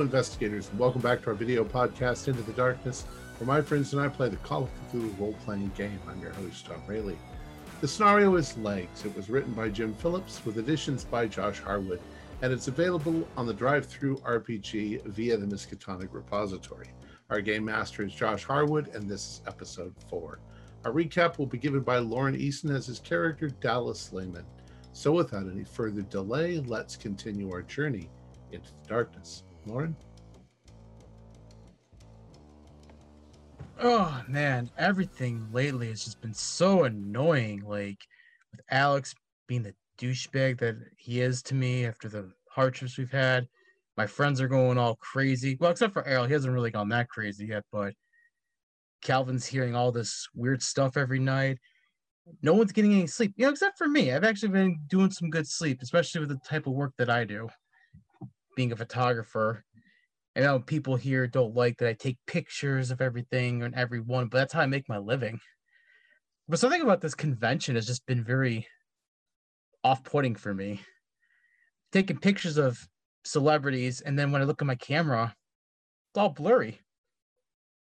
investigators, and welcome back to our video podcast, Into the Darkness, where my friends and I play the Call of Cthulhu role playing game. I'm your host, Tom Rayleigh. The scenario is Legs. It was written by Jim Phillips with additions by Josh Harwood, and it's available on the DriveThruRPG via the Miskatonic repository. Our game master is Josh Harwood, and this is episode four. Our recap will be given by Lauren Easton as his character, Dallas Lehman. So, without any further delay, let's continue our journey into the darkness. Lauren? Oh man, everything lately has just been so annoying. Like with Alex being the douchebag that he is to me after the hardships we've had. My friends are going all crazy. Well, except for Errol, he hasn't really gone that crazy yet, but Calvin's hearing all this weird stuff every night. No one's getting any sleep, you know, except for me. I've actually been doing some good sleep, especially with the type of work that I do, being a photographer. I know people here don't like that I take pictures of everything and everyone, but that's how I make my living. But something about this convention has just been very off-putting for me. Taking pictures of celebrities, and then when I look at my camera, it's all blurry.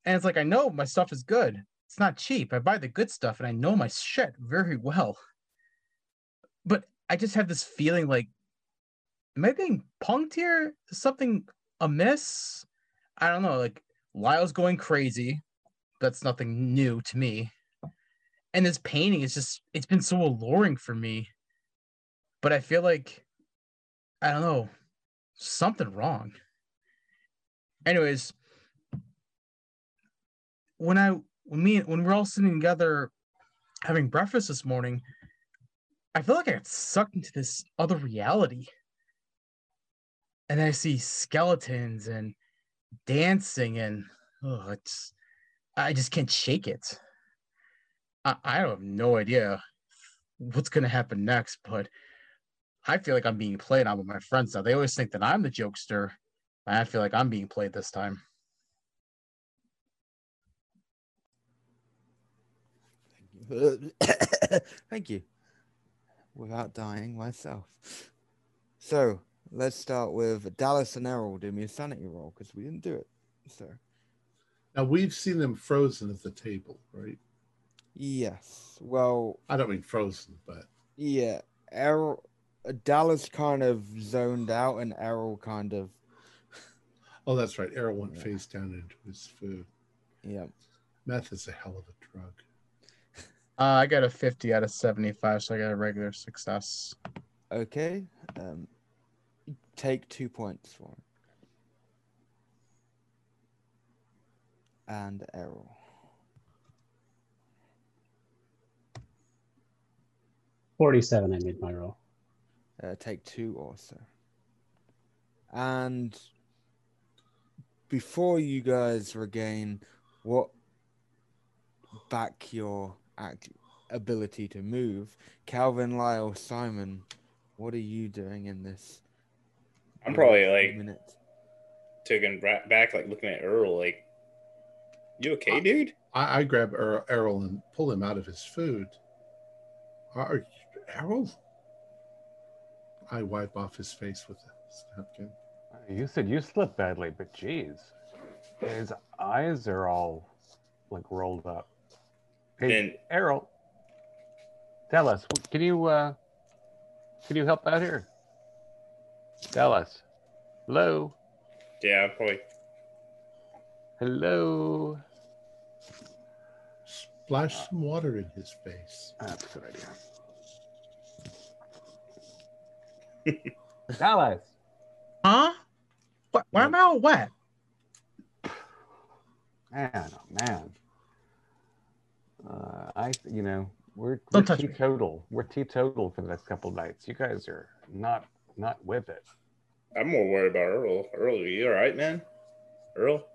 And it's like I know my stuff is good. It's not cheap. I buy the good stuff, and I know my shit very well. But I just have this feeling like, am I being punked here? Is something amiss? I don't know. Like Lyle's going crazy. That's nothing new to me. And this painting is just, it's been so alluring for me. But I feel like, I don't know, something wrong. Anyways, when I, when me, when we're all sitting together having breakfast this morning, I feel like I got sucked into this other reality and I see skeletons and dancing and oh, it's I just can't shake it. I, I have no idea what's gonna happen next, but I feel like I'm being played on with my friends now. They always think that I'm the jokester. I feel like I'm being played this time. Thank you. Without dying myself. So, let's start with Dallas and Errol. Do me a sanity roll because we didn't do it. So Now, we've seen them frozen at the table, right? yes, well, I don't mean frozen, but yeah, Errol, Dallas kind of zoned out, and Errol kind of oh, that's right. Errol went Yeah. face down into his food. yeah. Meth is a hell of a drug. Uh, I got a 50 out of 75, so I got a regular success. Okay, um, take two points for him. And Errol. Forty-seven. I made my roll. Uh, take two also. And before you guys regain what back your act ability to move, Calvin, Lyle, Simon, what are you doing in this? I'm probably like minute. taking back, like looking at Earl, like, you okay, dude? I, I grab er- Errol and pull him out of his food. Are Errol? I wipe off his face with a napkin. You said you slept badly, but geez, his eyes are all like rolled up. Hey, And Errol, tell us, can you uh, can you help out here? Tell us. Hello, yeah, probably. hello. Splash some water in his face. That's a good idea. Dallas, Huh? What? Why am I all wet? man, oh man. Uh, I, you know, we're, we're Don't touch me. teetotal. We're teetotal for the next couple of nights. You guys are not not with it. I'm more worried about Earl. Earl, are you all right, man? Earl?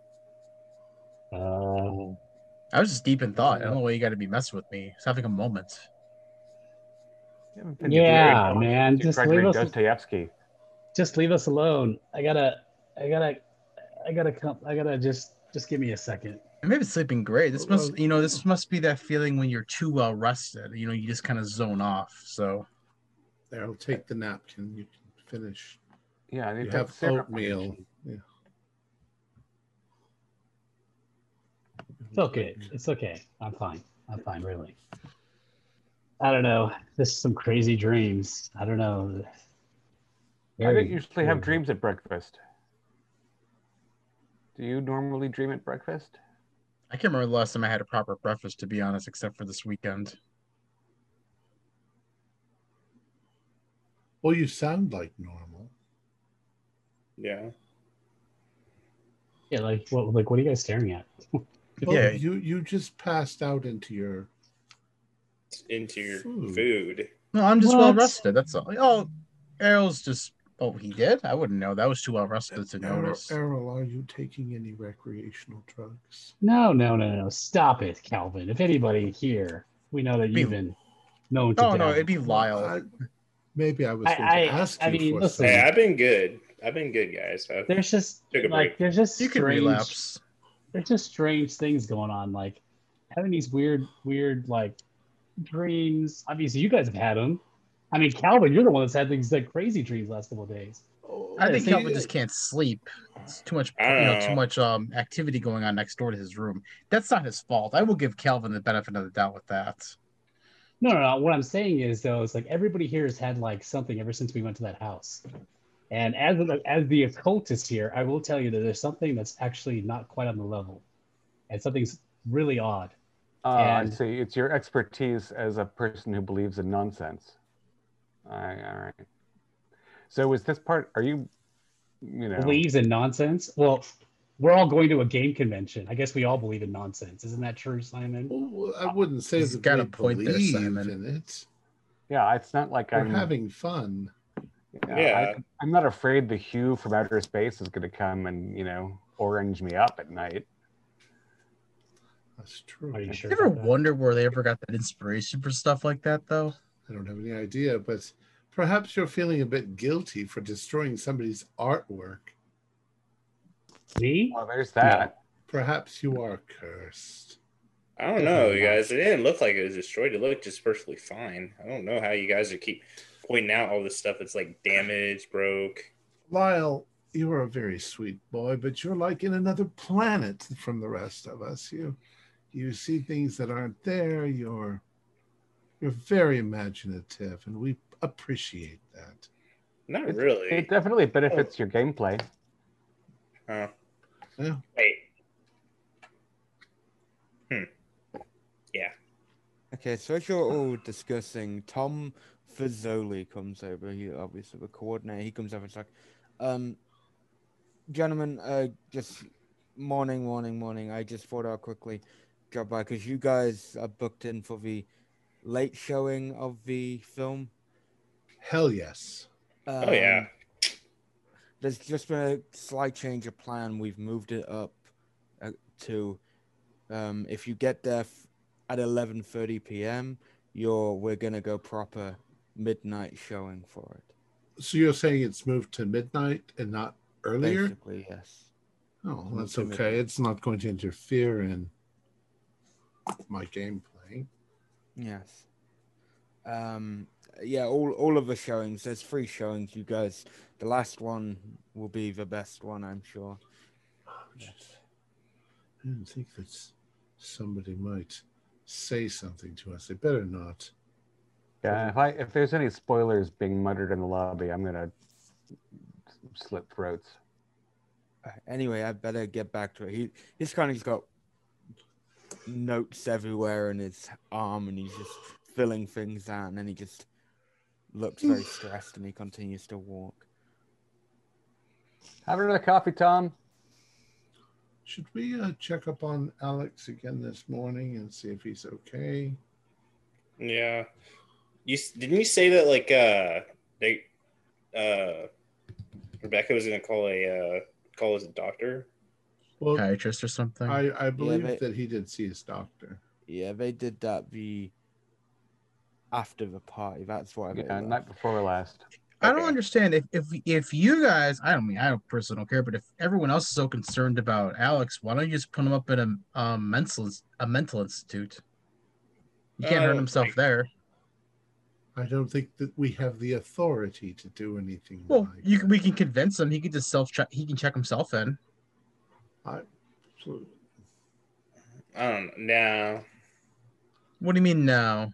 Uh, I was just deep in thought. I don't know why you got to be messing with me. It's having a moment. You haven't been Yeah, man, just Gregory leave us- Dostoevsky. just leave us alone. I gotta, I gotta, I gotta come. I gotta just, just give me a second. And maybe it's sleeping great. This must, you know, this must be that feeling when you're too well rested. You know, you just kind of zone off. So There, I'll take the napkin. You can finish. Yeah, they've you got oatmeal. Yeah. It's okay. It's okay. I'm fine. I'm fine. Really. I don't know. This is some crazy dreams. I don't know. Very, I don't usually have dreams at breakfast. Do you normally dream at breakfast? I can't remember the last time I had a proper breakfast, to be honest, except for this weekend. Well, you sound like normal. Yeah. Yeah, like what? Like what are you guys staring at? Well, oh, Yeah. you you just passed out into your. Into your Food. food. No, I'm just What? well rested. That's all. Oh, Errol's just. Oh, he did? I wouldn't know. That was too well rested to Errol, notice. Errol, are you taking any recreational drugs? No, no, no, no. Stop it, Calvin. If anybody here, we know that Be- you've been known to. Oh, no, it'd be Lyle. I, maybe I was I- going to I- ask you I mean, for listen. Hey. I've been good. I've been good, guys. I've, There's just Took a like break. there's just You can strange, relapse. There's just strange things going on, like having these weird, weird like dreams. Obviously, you guys have had them. I mean, Calvin, you're the one that's had these like crazy dreams last couple of days. Oh, I think see, Calvin just can't sleep. It's too much, you I don't know, too much um activity going on next door to his room. That's not his fault. I will give Calvin the benefit of the doubt with that. No, no, no. What I'm saying is though, is like everybody here has had like something ever since we went to that house. And as the, as the occultist here, I will tell you that there's something that's actually not quite on the level, and something's really odd. Uh, I And- see. It's your expertise as a person who believes in nonsense. All right, all right. So is this part? Are you, you know, Believes in nonsense. Well, we're all going to a game convention. I guess we all believe in nonsense. Isn't that true, Simon? Well, I wouldn't say it's got we a point there, believe Simon. in it. yeah? It's not like We're I'm having fun. Yeah, Yeah. I, I'm not afraid the hue from outer space is going to come and you know orange me up at night. That's true. Are you sure? You ever wonder where they ever got that inspiration for stuff like that, though? I don't have any idea, but perhaps you're feeling a bit guilty for destroying somebody's artwork. Me? Well, there's that. Perhaps you are cursed. I don't know, you guys. It didn't look like it was destroyed. It looked just perfectly fine. I don't know how you guys are keep pointing out all this stuff that's like damaged, broke. Lyle, you are a very sweet boy, but you're like in another planet from the rest of us. You you see things that aren't there. You're you're very imaginative, and we appreciate that. Not It- really. It definitely benefits your gameplay. Huh. Yeah. Wait. Hmm. Yeah. Okay, so as you're all discussing, Tom Fazoli comes over. He obviously the coordinator. He comes over. It's like, um, gentlemen, uh, just morning, morning, morning. I just thought I'll quickly drop by because you guys are booked in for the late showing of the film. Hell yes. Oh yeah. Um, There's just been a slight change of plan. We've moved it up uh, to um, if you get there f- at 11:30 p.m., you're we're gonna go proper midnight showing for it. So you're saying it's moved to midnight and not earlier? Basically, yes. Oh, that's okay. It's not going to interfere in my gameplay. Yes. Um. Yeah. All all of the showings. There's three showings. You guys. The last one will be the best one, I'm sure. I didn't think that somebody might say something to us. They better not. Yeah, if I if there's any spoilers being muttered in the lobby, I'm gonna slip throats. Anyway, I better get back to it. He he's kind of got notes everywhere in his arm, and he's just filling things out, and then he just looks very stressed, and he continues to walk. Have another coffee, Tom. Should we uh, check up on Alex again this morning and see if he's okay? Yeah. You didn't you say that like uh they uh Rebecca was gonna call a uh call his doctor? Well, Psychiatrist or something? I, I believe but- that he did see his doctor. Yeah, they did that the after the party. That's why they Yeah, left. night before last. I don't Okay. understand if if if you guys, I don't mean I don't personally don't care, but if everyone else is so concerned about Alex, why don't you just put him up in a um, mental a mental institute? He can't Uh, hurt himself like- there. I don't think that we have the authority to do anything. Well, like you can, that. we can convince him. He can just self check. He can check himself in. So, I don't know. What do you mean now?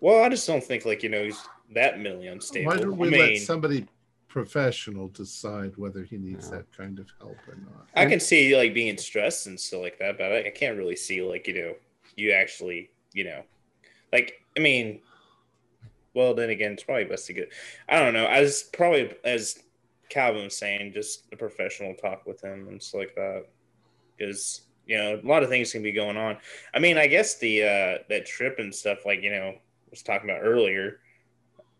Well, I just don't think like you know he's that mentally unstable. Why don't we I mean, let somebody professional decide whether he needs Yeah. that kind of help or not? I can see like being stressed and stuff like that, but I, I can't really see like you know you actually you know like I mean, well then again it's probably best to get I don't know as probably as Calvin was saying just a professional talk with him and stuff like that because you know a lot of things can be going on. I mean I guess the uh that trip and stuff like you know was talking about earlier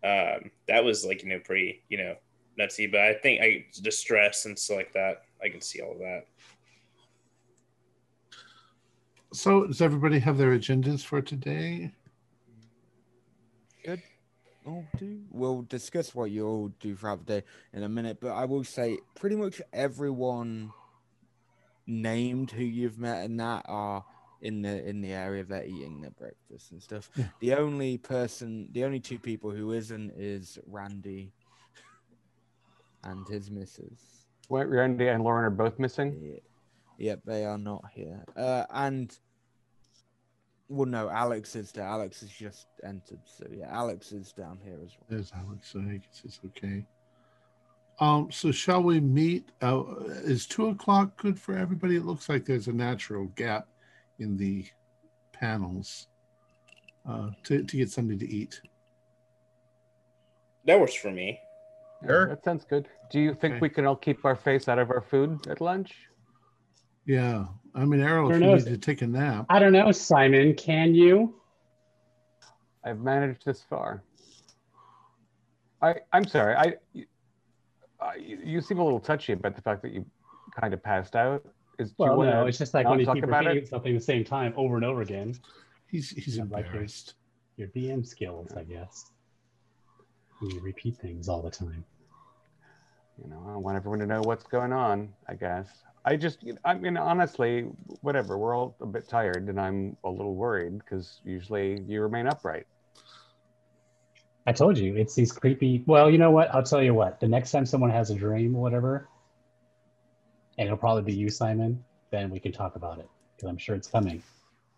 um that was like you know pretty you know nutsy but I think I distress and stuff like that I can see all of that. So, does everybody have their agendas for today? All do. We'll discuss what you all do throughout the day in a minute, but I will say pretty much everyone named who you've met and that are in the in the area they're eating their breakfast and stuff. Yeah. The only person, the only two people who isn't is Randy and his missus. What, Randy and Lauren are both missing. Yeah. Yep, they are not here. Uh, and well, no, Alex is there. Alex has just entered, so yeah, Alex is down here as well. There's Alex. So I guess it's okay. Um, so shall we meet? Uh, is two o'clock good for everybody? It looks like there's a natural gap in the panels uh, to, to get something to eat. That works for me. Yeah, Sure. that sounds good. Do you think Okay. we can all keep our face out of our food at lunch? Yeah. I mean, Errol, if you knows? need to take a nap. I don't know, Simon. Can you? I've managed this far. I I'm sorry. I, you- I you seem a little touchy about the fact that you kind of passed out. Is do you Well, no, it's just like not when you talk keep about repeating something the same time over and over again. He's he's I'd like to- embarrassed. Your DM skills, I guess. You repeat things all the time. you know, I want everyone to know what's going on, I guess. I just, I mean, honestly, whatever. We're all a bit tired, and I'm a little worried because usually you remain upright. I told you, it's these creepy. Well, you know what? I'll tell you what. The next time someone has a dream or whatever, and it'll probably be you, Simon, then we can talk about it because I'm sure it's coming.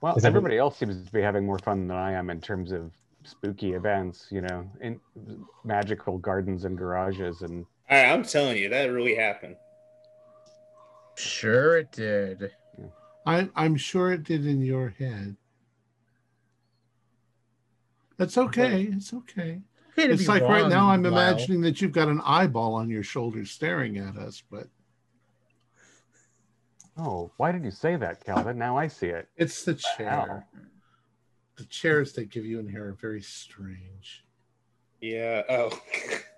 Well, Is every- everybody else seems to be having more fun than I am in terms of spooky events, you know, in magical gardens and garages and I, I'm telling you, that really happened. Sure, it did. I, I'm sure it did in your head. That's okay. It's okay. Okay It's be like right now I'm Lyle. imagining that you've got an eyeball on your shoulder staring at us, but oh, why did you say that, Calvin? Now I see it. it's the chair. The chairs they give you in here are very strange. Yeah. Oh.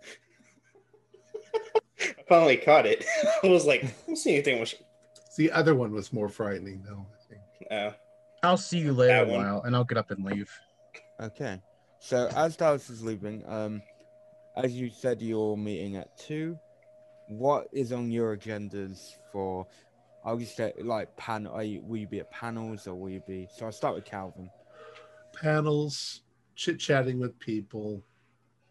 I finally caught it. I was like, I don't see anything. Was... The other one was more frightening, though. I think. Uh, I'll see you later, one. Lyle, and I'll get up and leave. Okay. So as Dallas is leaving, um, as you said, you're meeting at two. What is on your agendas for? I'll just say like pan. Are you, will you be at panels or will you be? So I'll start with Calvin. Panels, chit chatting with people,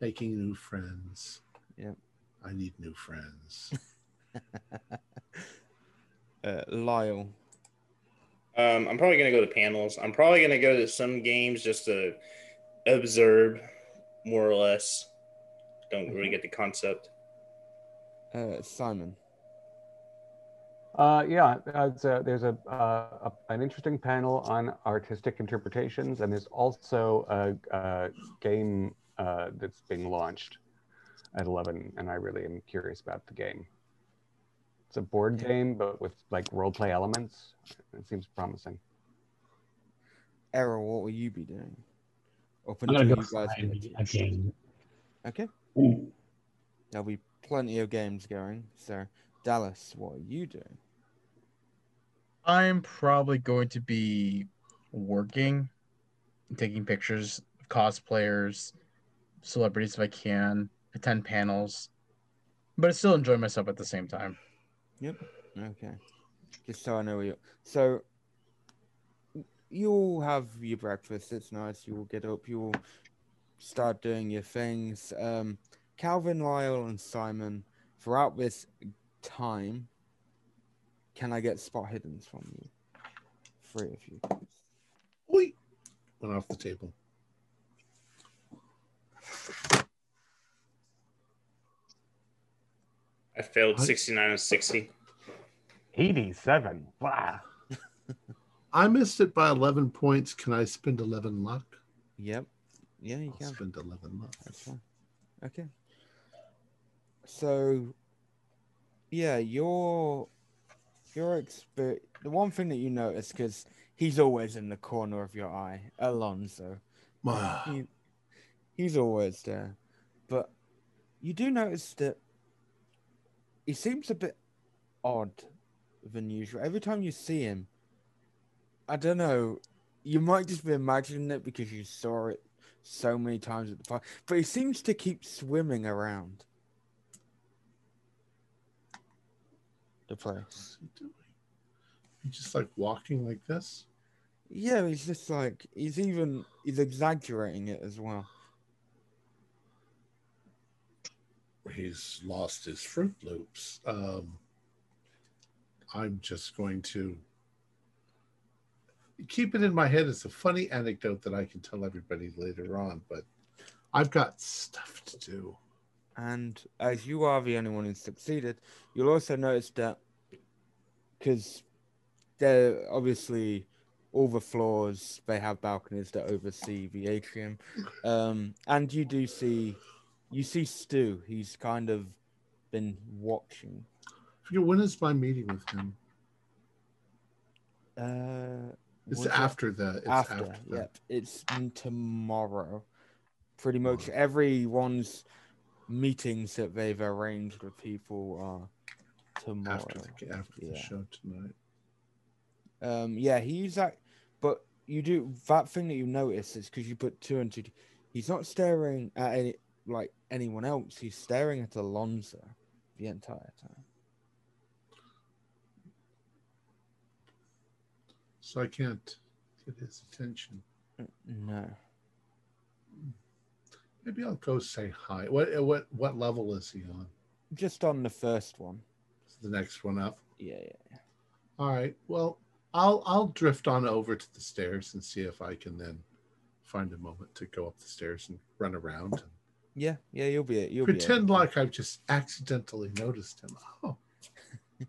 making new friends. Yep. I need new friends. Uh, Lyle. um, I'm probably gonna go to panels. I'm probably gonna go to some games just to observe, more or less. Don't really get the concept. Uh, Simon. Uh, yeah, uh, it's a, there's a, uh, a an interesting panel on artistic interpretations, and there's also a, a game uh, that's being launched at 11, and I really am curious about the game. It's a board game, but with like role play elements. It seems promising. Errol, what will you be doing? Up I'm gonna go you guys find a game. Okay. Ooh. There'll be plenty of games going. So Dallas, what are you doing? I'm probably going to be working, taking pictures of cosplayers, celebrities if I can, attend panels, but I still enjoy myself at the same time. Yep. Okay. Just so I know you so you'll have your breakfast, it's nice, you'll get up, you'll start doing your things. Um Calvin, Lyle, and Simon, throughout this time, can I get spot hiddens from you? three of you. please. Oi! Went off the table. I failed 69 and 60. 87. Wow. I missed it by 11 points. Can I spend 11 luck? Yep. Yeah, you I'll can. spend 11 luck. That's fine. Okay. So, yeah, your your expert. The one thing that you notice because he's always in the corner of your eye, Alonso. He, he's always there, but you do notice that he seems a bit odd than usual. Every time you see him, I don't know. You might just be imagining it because you saw it so many times at the park, but he seems to keep swimming around the place. He? He's just like walking like this. Yeah, he's just like he's even he's exaggerating it as well. He's lost his Fruit Loops. Um, I'm just going to keep it in my head as a funny anecdote that I can tell everybody later on, but I've got stuff to do. And as you are the only one who succeeded, you'll also notice that because they're obviously all the floors they have balconies that oversee the atrium, um, and you do see you see Stu. He's kind of been watching. I forget when is my meeting with him? Uh, It's was it- after the. It's after, after, yep, it's tomorrow. Pretty much everyone's meetings that they've arranged with people are tomorrow. after the after the show tonight. Um, yeah, he's at, but you do that thing that you notice is because you put two and two. He's not staring at any like anyone else. He's staring at Alonso the entire time. So I can't get his attention. No, Maybe I'll go say hi. What what what level is he on? just on the first one. The next one up. Yeah, yeah, yeah. All right. Well, I'll I'll drift on over to the stairs and see if I can then find a moment to go up the stairs and run around and yeah, yeah. You'll be it. you'll pretend like I've just accidentally noticed him. Oh,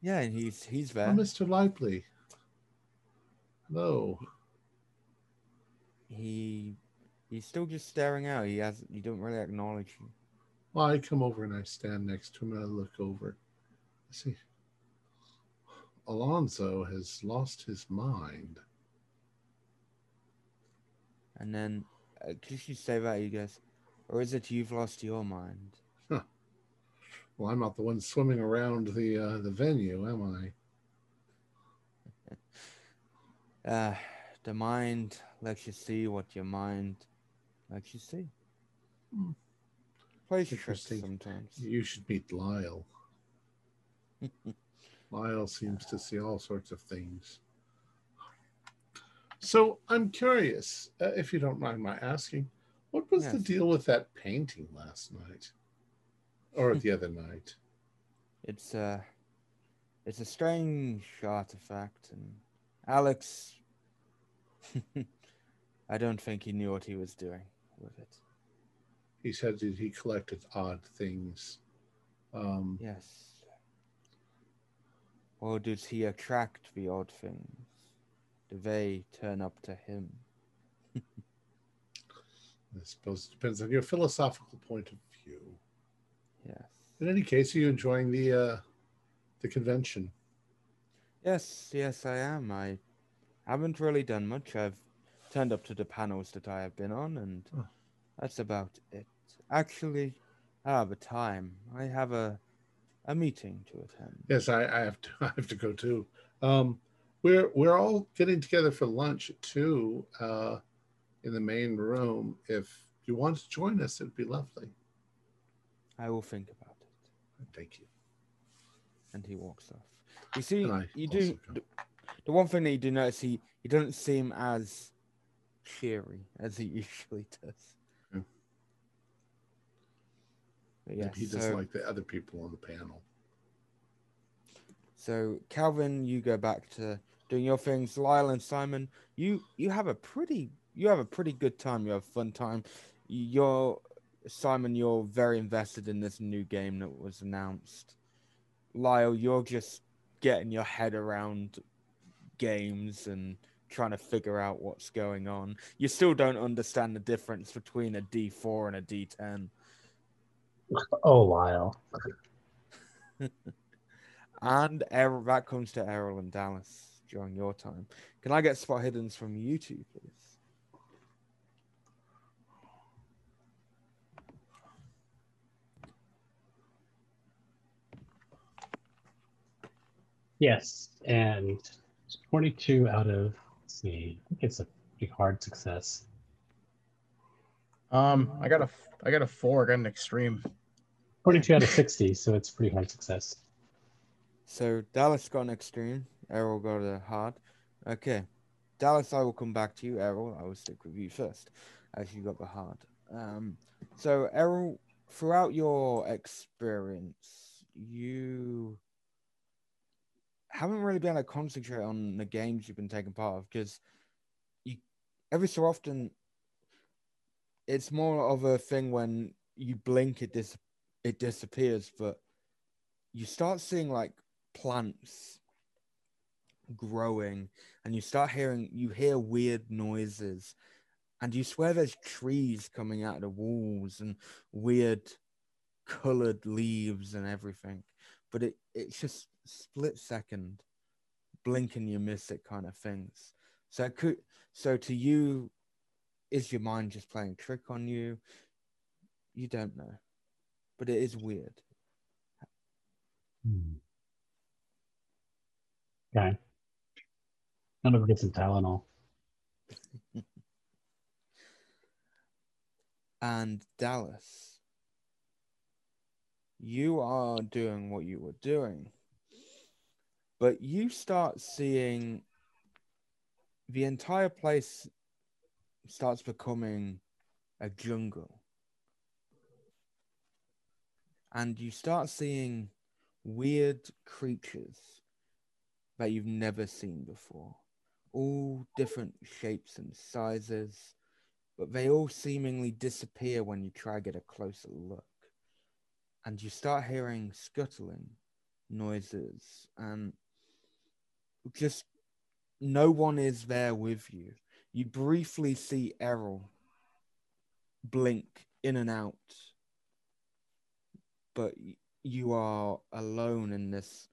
yeah. And he's he's oh. Mr. Lively. Hello. He he's still just staring out. He has he don't really acknowledge you. Well, I come over and I stand next to him and I look over. I see. Alonzo has lost his mind. And then, uh, just you say that, he goes, or is it you've lost your mind? Well, I'm not the one swimming around the uh, the venue, am I? Uh, the mind lets you see what your mind lets you see. Hmm. Plays tricks Interesting. sometimes. You should meet Lyle. Lyle seems to see all sorts of things. So I'm curious, uh, if you don't mind my asking, what was the deal with that painting last night, or the other night? It's uh it's a strange artifact, and Alex, I don't think he knew what he was doing with it. He said that he collected odd things. Um, Yes. Or does he attract the odd things? Do they turn up to him? I suppose it depends on your philosophical point of view. Yes. In any case, are you enjoying the uh, the convention? Yes, yes, I am. I haven't really done much. I've turned up to the panels that I have been on, and Oh. that's about it. Actually, I have a time. I have a a meeting to attend. Yes, I, I have to. I have to go too. Um, we're we're all getting together for lunch too. uh, in the main room. If you want to join us, it'd be lovely. I will think about it. Thank you. And he walks off. You see, you do the, the one thing that you do notice he he doesn't seem as cheery as he usually does. Hmm. Yeah. But yes, he doesn't so- like the other people on the panel. So, Calvin, you go back to doing your things. Lyle and Simon, you you have a pretty you have a pretty good time. You have a fun time. You're Simon, you're very invested in this new game that was announced. Lyle, you're just getting your head around games and trying to figure out what's going on. You still don't understand the difference between a D4 and a D10. Oh, Lyle. And Errol, that comes to Errol and Dallas during your time. Can I get spot hiddens from you two, please? Yes, and 22 out of, let's see, I think it's a pretty hard success. Um, I got a, I got a four. I got an extreme. 22 out of 60, so it's pretty hard success. So Dallas got an extreme. Errol got a hard. Okay. Dallas, I will come back to you. Errol, I will stick with you first, as you got the hard. Um, so Errol, throughout your experience, you haven't really been able to concentrate on the games you've been taking part of because you every so often it's more of a thing when you blink it dis it disappears, but you start seeing like plants growing and you start hearing you hear weird noises and you swear there's trees coming out of the walls and weird colored leaves and everything but it it's just split second blink and you miss it kind of things so it could so to you is your mind just playing trick on you you don't know but it is weird Hmm. Okay. I'm gonna get some Tylenol. and Dallas, you are doing what you were doing, but you start seeing the entire place starts becoming a jungle. And you start seeing weird creatures that you've never seen before, all different shapes and sizes but they all seemingly disappear when you try to get a closer look. And you start hearing scuttling noises, and just no one is there with you. You briefly see Errol blink in and out, but you are alone in this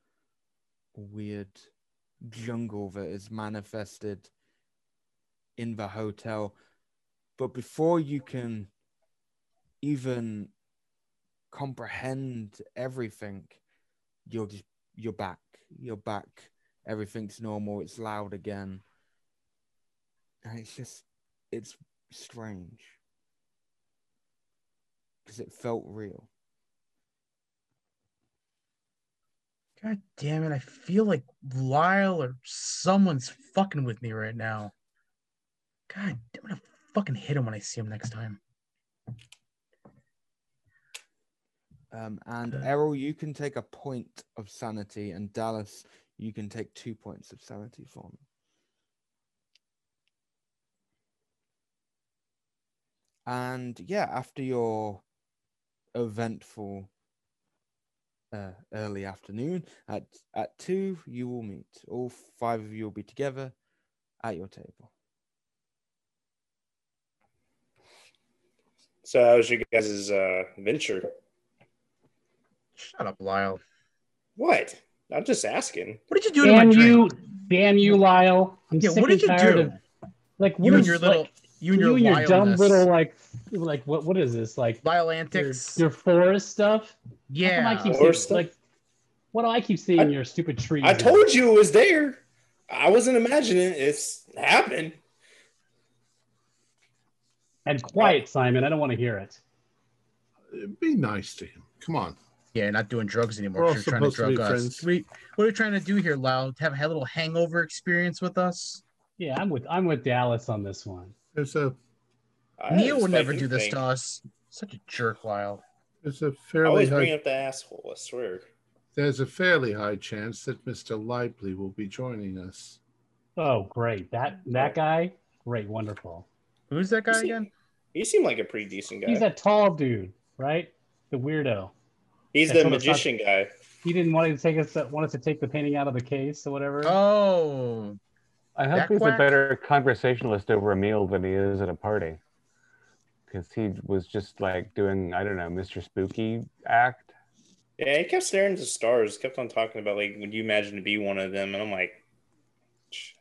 weird jungle that is manifested in the hotel but before you can even comprehend everything you're just you're back. You're back. Everything's normal. It's loud again. And it's just it's strange. Because it felt real. God damn it! I feel like Lyle or someone's fucking with me right now. God, I'm gonna fucking hit him when I see him next time. Um, and errol you can take a point of sanity and dallas you can take two points of sanity for me. And yeah after your eventful uh, early afternoon at at two you will meet. All five of you will be together at your table. So how was your guys' uh, venture? Shut up, Lyle. What? I'm just asking. What did you do to my Damn drink? you, damn you, Lyle. I'm Yeah, sick what and did you tired do? of like what You and is, your little, like, you and your, you and your dumb little like like what what is this like Lyle antics. your forest stuff? Yeah. I keep Forest seeing, stuff? like what do I keep seeing I- your stupid tree? I now? told you it was there. I wasn't imagining it's happened. And quiet, Simon. I don't want to hear it. Be nice to him. Come on. Yeah, not doing drugs anymore. We're all 'cause You're trying to supposed to drug be us. friends. We, what are we trying to do here, Lyle? To have a little hangover experience with us? Yeah, I'm with I'm with Dallas on this one. There's a I Neil would never do this anything. to us. Such a jerk, Lyle. there's a I fairly always bring high, up the asshole. I swear. there's a fairly high chance that Mr. Lively will be joining us. Oh, great. That that guy, great, wonderful. Who's that guy You see- again? He seemed like a pretty decent guy. He's that tall dude, right? The weirdo. He's the what it's magician guy. He didn't want to take us want us to take the painting out of the case or whatever. Oh, I hope he's quack? a better conversationalist over a meal than he is at a party. Because he was just like doing, I don't know, Mr. Spooky act. Yeah, he kept staring at the stars, kept on talking about like, would you imagine to be one of them? And I'm like,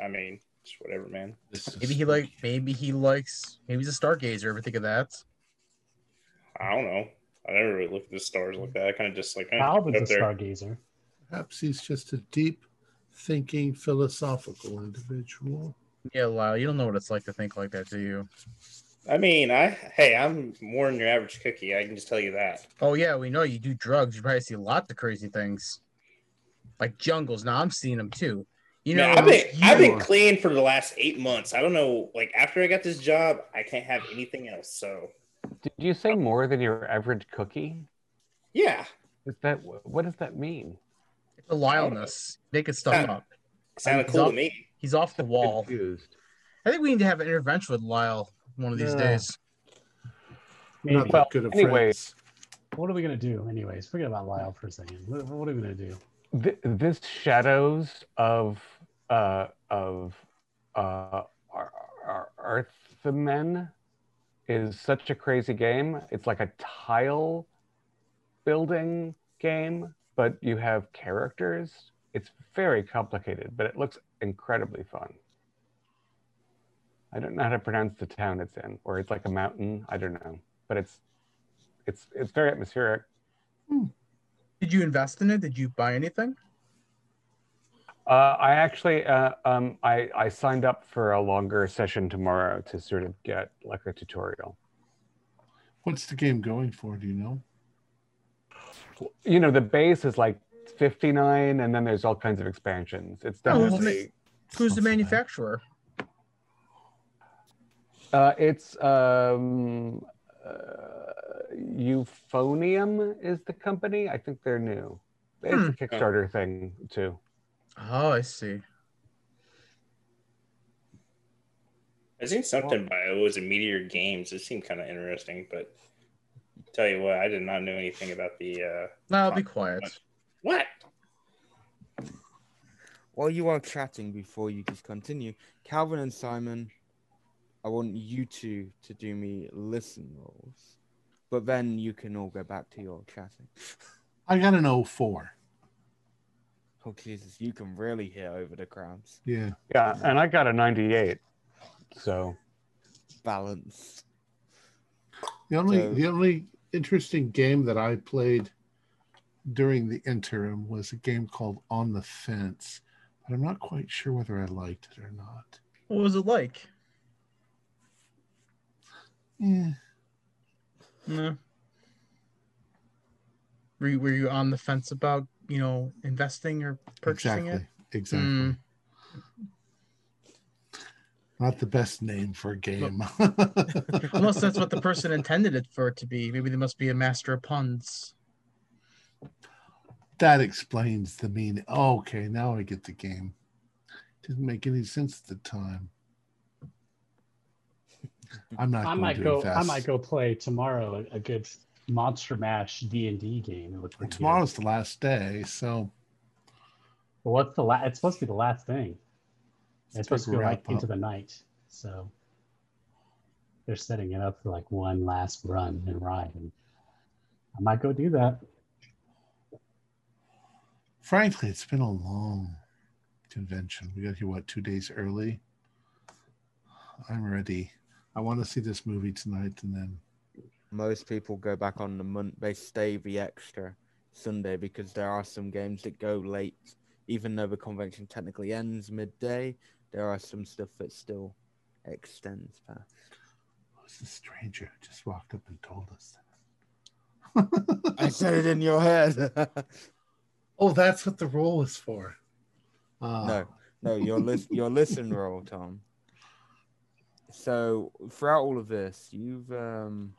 I mean, just whatever, man. Maybe he like maybe he likes maybe he's a stargazer. Ever think of that? I don't know. I never really looked at the stars like that. I kind of just like Calvin's a there. stargazer. perhaps he's just a deep thinking philosophical individual. Yeah, Lyle, you don't know what it's like to think like that, do you? I mean, I hey, I'm more than your average cookie. I can just tell you that. Oh yeah, we know you do drugs. You probably see lots of crazy things, like jungles. Now I'm seeing them too. You know, Man, I've been I've been clean for the last eight months. I don't know. Like after I got this job, I can't have anything else. So Did you say more than your average cookie? yeah, Is that what does that mean? the Lyleness, making stuff Yeah. up. sounded He's cool up- to me. He's off the wall. Confused. I think we need to have an intervention with Lyle one of these Yeah. days. Maybe. Not Well, that good of anyway. friends. What are we gonna do, anyways? Forget about Lyle for a second. What, what are we gonna do? Th- this shadows of uh of uh Ar- Ar- Arthmen is such a crazy game. It's like a tile building game, but you have characters. It's very complicated, but it looks incredibly fun. I don't know how to pronounce the town it's in, or it's like a mountain. I don't know, but it's it's it's very atmospheric. Hmm. Did you invest in it? Did you buy anything? Uh, I actually, uh, um, I, I signed up for a longer session tomorrow to sort of get like a tutorial. What's the game going for? Do you know? You know, the base is like 59, and then there's all kinds of expansions. It's Oh, who's the definitely, Who's the Not so bad. manufacturer? uh, it's um, uh, Euphonium is the company. I think they're new. It's Hmm. a Kickstarter thing too. Oh, I see. I seen something by it was a Meteor Games. It seemed kind of interesting, but tell you what, I did not know anything about the uh Now be quiet. what. While you are chatting before you just continue, Calvin and Simon, I want you two to do me listen rolls. But then you can all go back to your chatting. I got an 04. Oh Jesus, you can really hear over the crowds. Yeah. Yeah, and I got a 98. So Balance. The only So- the only interesting game that I played during the interim was a game called On the Fence, but I'm not quite sure whether I liked it or not. What was it like? Eh. Yeah. No. Were you, were you on the fence about you know investing or purchasing exactly. it? Exactly. Hmm. Not the best name for a game. Unless that's what the person intended it for it to be. Maybe they must be a master of puns. that explains the meaning. Oh, okay, now I get the game. Didn't make any sense at the time. I'm not I going might to go. invest. I might go play tomorrow a, a good Monster Mash D and D game. It looks Well, pretty good. tomorrow's the last day, so Well, what's the last? It's supposed to be the last thing. It's supposed to go like wrap into the night. So they're setting it up for like one last run and ride. And I might go do that. frankly, it's been a long convention. We got here what two days early. I'm ready. I want to see this movie tonight, and then Most people go back on the month. They stay the extra Sunday because there are some games that go late, even though the convention technically ends midday. There are some stuff that still extends past. who's the stranger who just walked up and told us I said it in your head. oh, that's what the roll is for. Uh, no, no, your list, your listen roll, Tom. So throughout all of this, you've um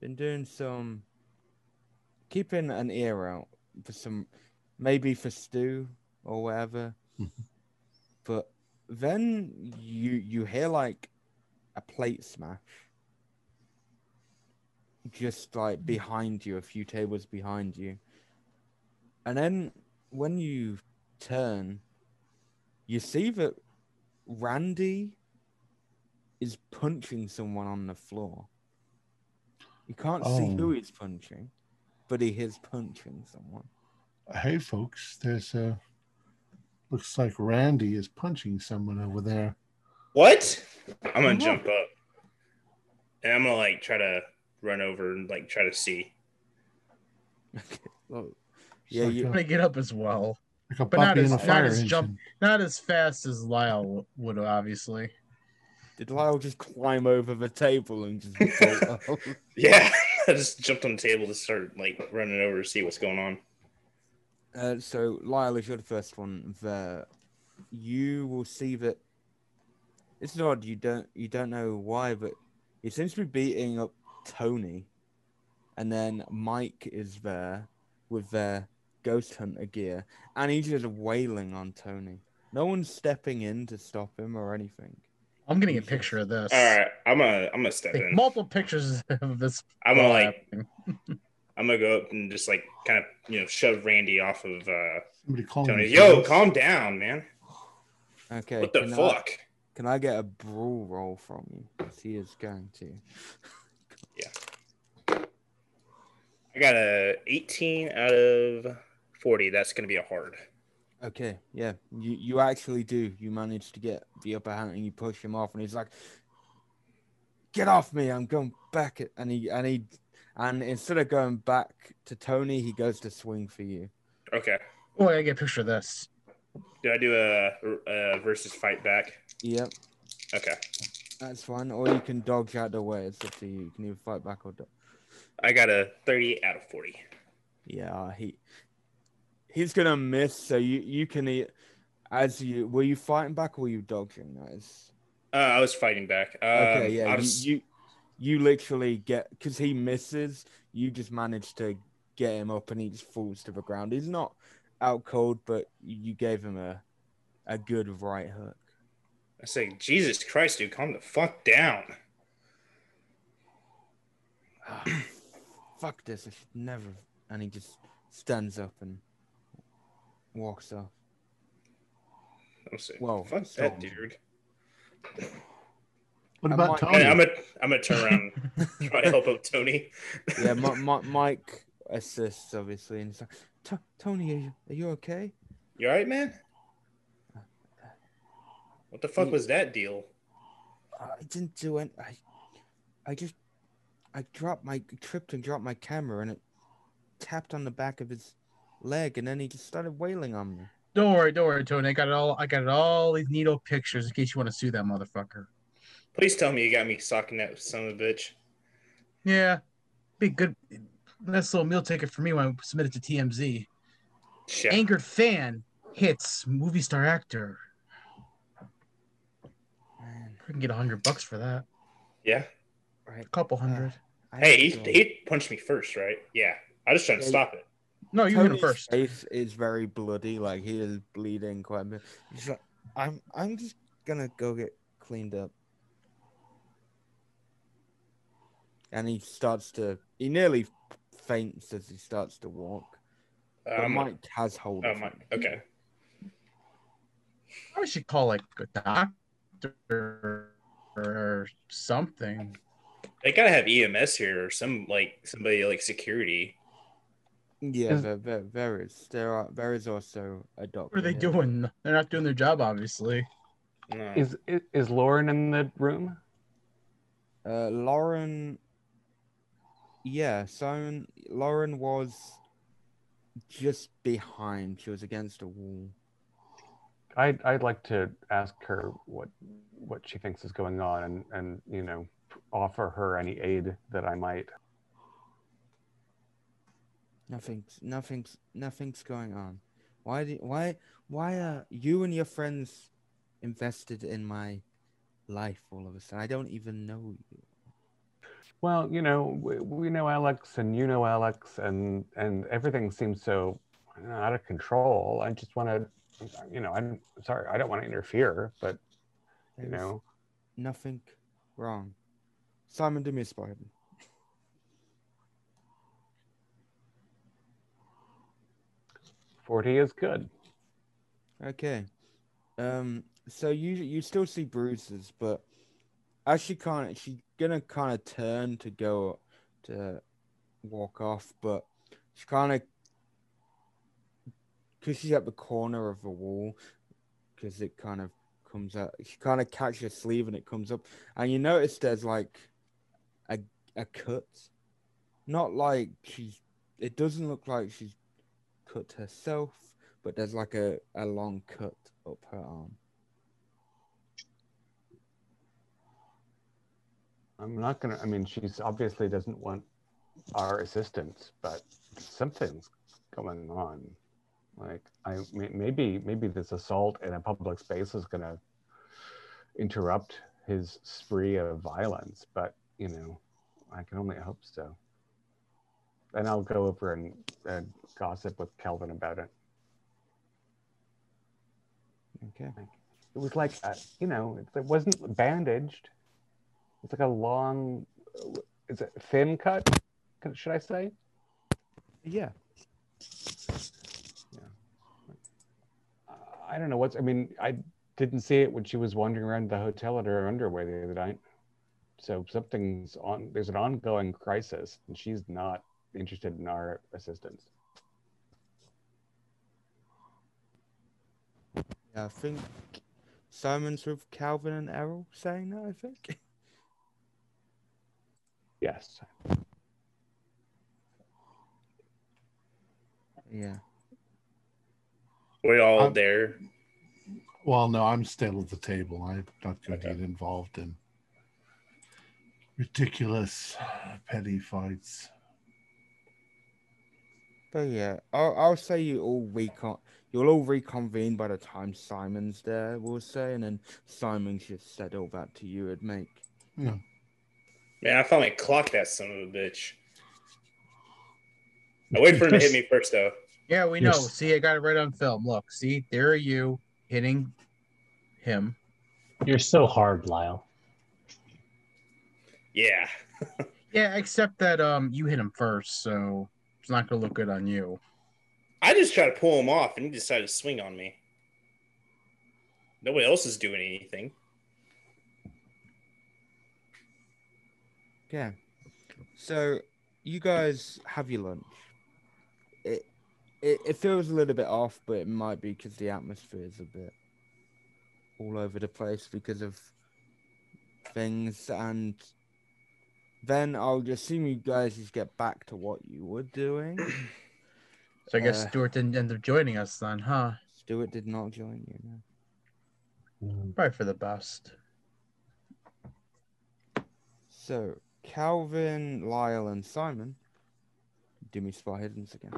been doing some keeping an ear out for some, maybe for stew or whatever. Mhm. But then you you hear like a plate smash just like behind you a few tables behind you and then when you turn you see that randy is punching someone on the floor you can't see who Oh. he's punching but he is punching someone Hey, folks, there's a. Looks like Randy is punching someone over there. What? I'm gonna jump up, and I'm gonna like try to run over and like try to see. okay well, yeah like you a, I'm gonna get up as well. like a but not as- a not as jump- Not as fast as Lyle would obviously. Did lyle just climb over the table and just? Yeah, I just jumped on the table to start like running over to see what's going on. Uh, so, Lyle, if you're the first one there, you will see that it's odd. You don't you don't know why, but he seems to be beating up Tony, and then Mike is there with their ghost hunter gear, and he's just wailing on Tony. No one's stepping in to stop him or anything. I'm getting a picture of this. All right, I'm gonna I'm gonna step Like, in. multiple pictures of this. I'm gonna like. I'm gonna go up and just like kind of you know shove Randy off of uh Somebody calling Tony. Yo, police. calm down, man. Okay. What the can I- fuck? can I get a brawl roll from you? 'Cause he is going to. Yeah. I got a 18 out of 40. That's gonna be a hard. Okay, yeah, you you actually do. You manage to get the upper hand, and you push him off, and he's like, "Get off me! I'm going back." And he and he and instead of going back to Tony, he goes to swing for you. Okay. Oh, I get a picture of this. Do I do a, a versus fight back? Yep, Okay. that's fine. Or you can dodge out the way. It's up to you. You can either fight back or. Do- I got a 38 out of 40. yeah, he he's gonna miss. So you you can eat as you were you fighting back or were you dodging? That is Uh, I was fighting back. Um, Okay, yeah, I you, you you literally get because he misses, you just manage to get him up and he just falls to the ground. He's not out cold, but you gave him a a good right hook. I say, Jesus Christ, dude, calm the fuck down. Ah, Fuck this! I should never. And he just stands up and walks off. I'm saying, Whoa, fuck so- that, dude. What about might- Tony? Hey, I'm gonna I'm gonna turn around, and try to help out Tony. Yeah, Mi- Mi- Mike assists obviously, and he's like, "Tony, are you, are you okay?" You all right, man? What the fuck Ye- was that deal? I didn't do it. I, I just, I dropped my tripped and dropped my camera, and it tapped on the back of his leg, and then he just started wailing on me. Don't worry, don't worry, Tony. I got it all. I got it all these needle pictures in case you want to sue that motherfucker. Please tell me you got me socking that son of a bitch. Yeah, be good. Nice little meal ticket for me when I submit it to TMZ. Shit. Angered fan hits movie star actor. Man, I can get a hundred bucks for that. Yeah. right? A couple hundred. Uh, I Hey, he, he punched me first, right? Yeah. I just tried to stop it. No, you hit him Tony's first. face is very bloody, like he is bleeding quite a bit. He's like, I'm, I'm just gonna go get cleaned up. And he starts to, he nearly faints as he starts to walk. Uh, But I'm gonna- Mike has hold oh, of my, him. okay. I should call like a doctor or something. They gotta have EMS here or some like somebody like security. Yeah, there, there, there is. There are. There is also a doctor. What are they here. doing? They're not doing their job, obviously. No. Is is, is Lauren in the room? Uh, Lauren. Yeah, Simon. Lauren was just behind. She was against a wall. I'd I'd like to ask her what what she thinks is going on and and you know offer her any aid that I might. Nothing's, nothing's, nothing's going on. Why do, why, why are you and your friends invested in my life all of a sudden? I don't even know you. Well, you know, we, we know Alex and you know Alex and and everything seems so know, out of control. I just want to you know, I'm sorry, I don't want to interfere, but you There's know, nothing wrong. Simon, do me a spot hidden. forty is good. Okay. Um. So you you still see bruises, but as she can't, she's gonna kind of turn to go to walk off, but she kind of because she's at the corner of the wall, because it kind of comes out. She kind of catches her sleeve and it comes up, and you notice there's like a a cut, not like she's. It doesn't look like she's cut herself, but there's like a, a long cut up her arm. I'm not gonna. I mean, she's obviously doesn't want our assistance, but something's going on. Like, I maybe maybe this assault in a public space is gonna interrupt his spree of violence. But you know, I can only hope so. And I'll go over and, and gossip with Kelvin about it. Okay. It was like, a, you know, it, it wasn't bandaged. It's like a long, is it thin cut? Should I say? Yeah. Yeah. I don't know what's. I mean, I didn't see it when she was wandering around the hotel in her underwear the other night. So something's on. There's an ongoing crisis, and she's not interested in our assistance. Yeah, I think Simon's with Calvin and Errol saying that, I think. Yes. Yeah. We all Um, there. Well, no, I'm still at the table. I'm not going to Okay. get involved in ridiculous petty fights. But yeah, I'll, I'll say you all recon you'll all reconvene by the time Simon's there, we'll say, and then Simon should settle that to you would make. Man, I finally clocked that son of a bitch. I wait for him to hit me first, though. Yeah, we know. Yes. See, I got it right on film. Look, see, there are you hitting him. You're so hard, Lyle. Yeah. Yeah, except that um you hit him first, so it's not gonna look good on you. I just tried to pull him off, and he decided to swing on me. Nobody else is doing anything. Yeah. So you guys have your lunch. It it, it feels a little bit off, but it might be because the atmosphere is a bit all over the place because of things and then I'll just assume you guys just get back to what you were doing. So I guess Uh, Stuart didn't end up joining us then, huh? Stuart did not join you. No. Probably for the best. So Calvin, Lyle, and Simon, do me spot hiddens again.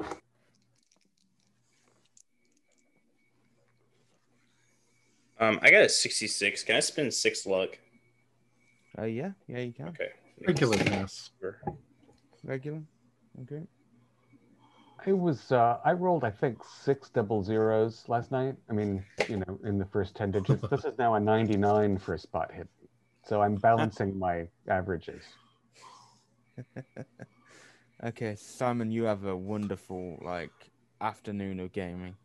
Um, I got a 66. Can I spend six luck? Oh yeah, yeah you can. Okay. Regular mess. Regular. Okay. I was. Uh, I rolled, I think, six double zeros last night. I mean, you know, in the first ten digits. this is now a ninety-nine for a spot hit. So I'm balancing my averages. Okay, Simon, you have a wonderful like afternoon of gaming.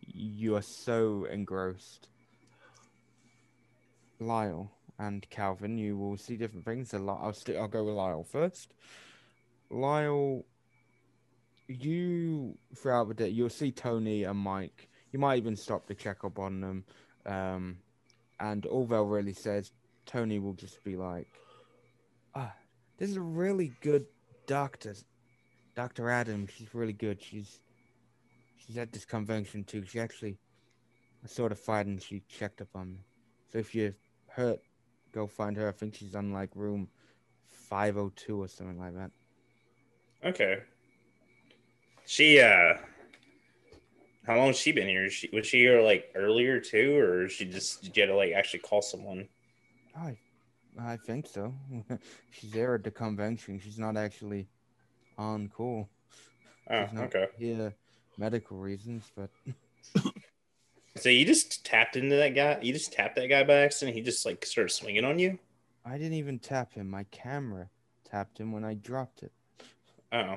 You are so engrossed. Lyle and Calvin, you will see different things. So I'll I'll go with Lyle first. Lyle, you throughout the day you'll see Tony and Mike. You might even stop to check up on them. Um, and all they'll really says, Tony will just be like, "Ah, this is a really good doctor, Doctor Adams. She's really good. She's she's at this convention too. She actually, I saw the fight and she checked up on me. So if you're hurt, go find her. I think she's on like room five oh two or something like that. Okay. She uh how long has she been here? She was she here like earlier too, or she just did you have to like actually call someone? I I think so. she's there at the convention. She's not actually on call. Oh, okay. here medical reasons, but So you just tapped into that guy. You just tapped that guy by accident. He just like started swinging on you. I didn't even tap him. My camera tapped him when I dropped it. Oh,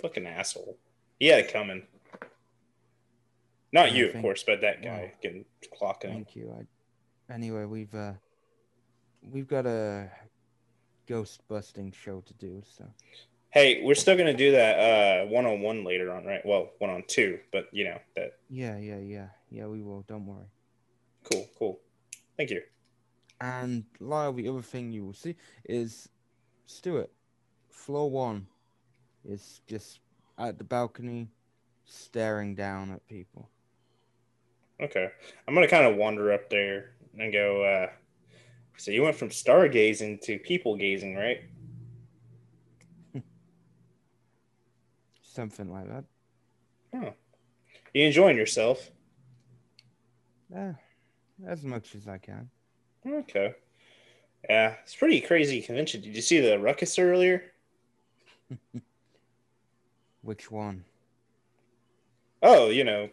fucking asshole. He had it coming. Not Yeah, you, of course, but that guy can clock him. Thank you. I, anyway, we've uh, we've got a ghost busting show to do. So Hey, we're still gonna do that uh one on one later on, right? Well, one on two, but you know that. yeah, yeah, yeah, yeah. We will. Don't worry. Cool, cool. Thank you. And Lyle, the other thing you will see is Stuart, floor one, is just at the balcony, staring down at people. Okay, I'm gonna kind of wander up there and go. uh So you went from stargazing to people gazing, right? Something like that. Oh, you enjoying yourself? Eh, as much as I can. Okay. Yeah, it's pretty crazy convention. Did you see the ruckus earlier? Which one? Oh, you know,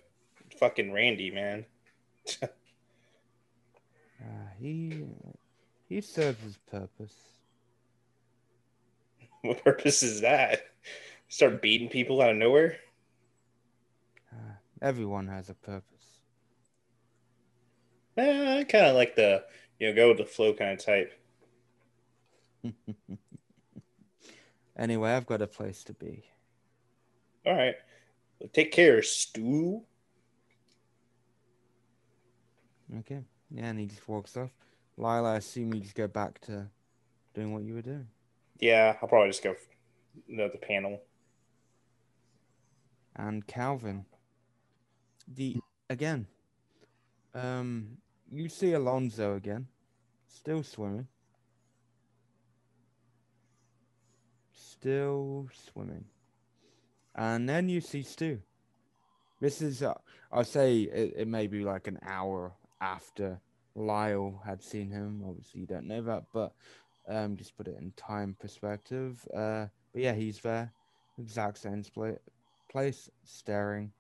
fucking Randy, man. Uh, he he serves his purpose. what purpose is that? Start beating people out of nowhere? Uh, everyone has a purpose. Eh, I kind of like the you know go with the flow kind of type. anyway, I've got a place to be. All right, well, take care, Stu. Okay. Yeah, and he just walks off. Lila, I assume you just go back to doing what you were doing. Yeah, I'll probably just go another panel. And Calvin. The again. Um you see Alonso again. Still swimming. Still swimming. And then you see Stu. This is uh, I'll say it, it may be like an hour after Lyle had seen him. Obviously you don't know that, but um just put it in time perspective. Uh but yeah, he's there. Exact same split place staring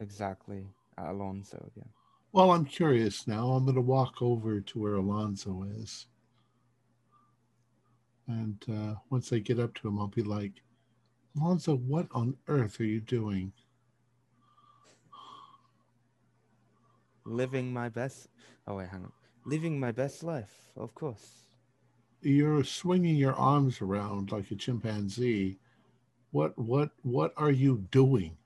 exactly at Alonso again. Well, I'm curious now. I'm going to walk over to where Alonzo is. And uh, once I get up to him, I'll be like, Alonzo, what on earth are you doing? Living my best. Oh wait, hang on. Living my best life, of course. You're swinging your arms around like a chimpanzee. What, what, what are you doing?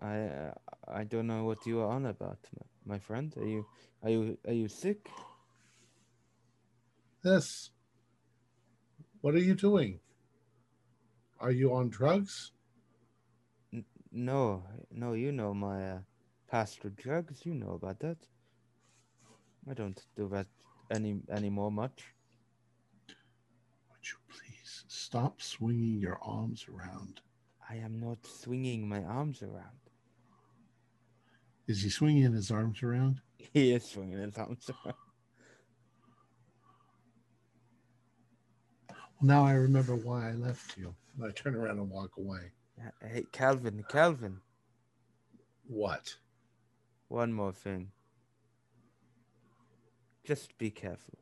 I I don't know what you are on about, my, my friend. Are you are you are you sick? This. What are you doing? Are you on drugs? No, no. You know my uh, past with drugs. You know about that. I don't do that any anymore much. Would you please stop swinging your arms around? I am not swinging my arms around. Is he swinging his arms around? He is swinging his arms around. Well, now I remember why I left you. I turn around and walk away. Hey, Calvin, Calvin. What? One more thing. Just be careful.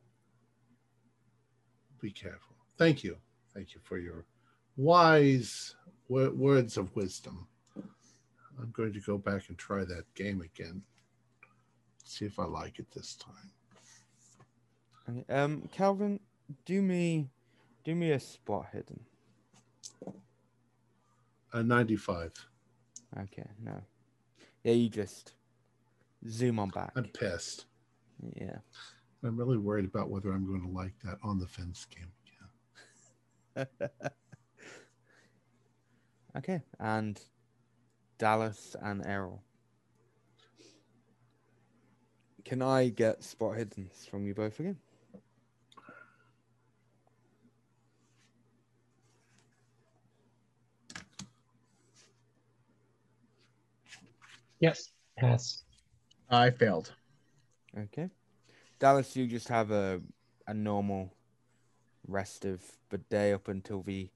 Be careful. Thank you. Thank you for your wise wo- words of wisdom. I'm going to go back and try that game again. See if I like it this time. Okay, Um, Calvin, do me, do me a spot hidden. A 95. Okay, no. Yeah, you just zoom on back. I'm pissed. Yeah. I'm really worried about whether I'm going to like that on the fence game again. okay, and Dallas and Errol. Can I get spot hiddens from you both again? Yes. Pass. I failed. Okay. Dallas, you just have a a normal rest of the day up until the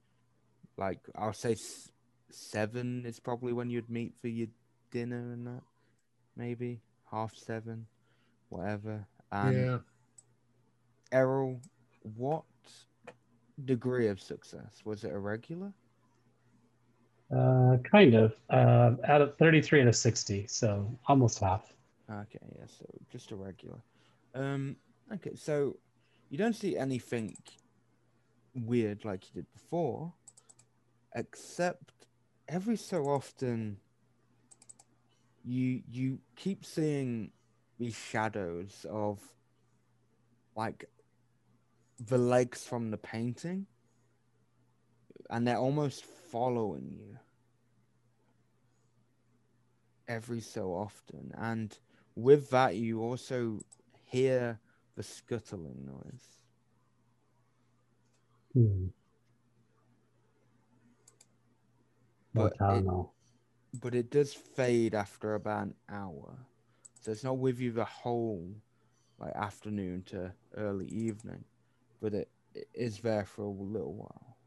like I'll say s- seven is probably when you'd meet for your dinner and that, maybe half seven, whatever. And yeah. Errol, what degree of success was it? A regular? Uh, kind of. Uh, out of 33 out of 60, so almost half. Okay, yeah, so just a regular. Um, okay, so you don't see anything weird like you did before, except every so often you you keep seeing these shadows of like the legs from the painting and they're almost following you every so often and with that you also hear the scuttling noise Hmm. But it- but it does fade after about an hour so it's not with you the whole like afternoon to early evening but it, it is there for a little while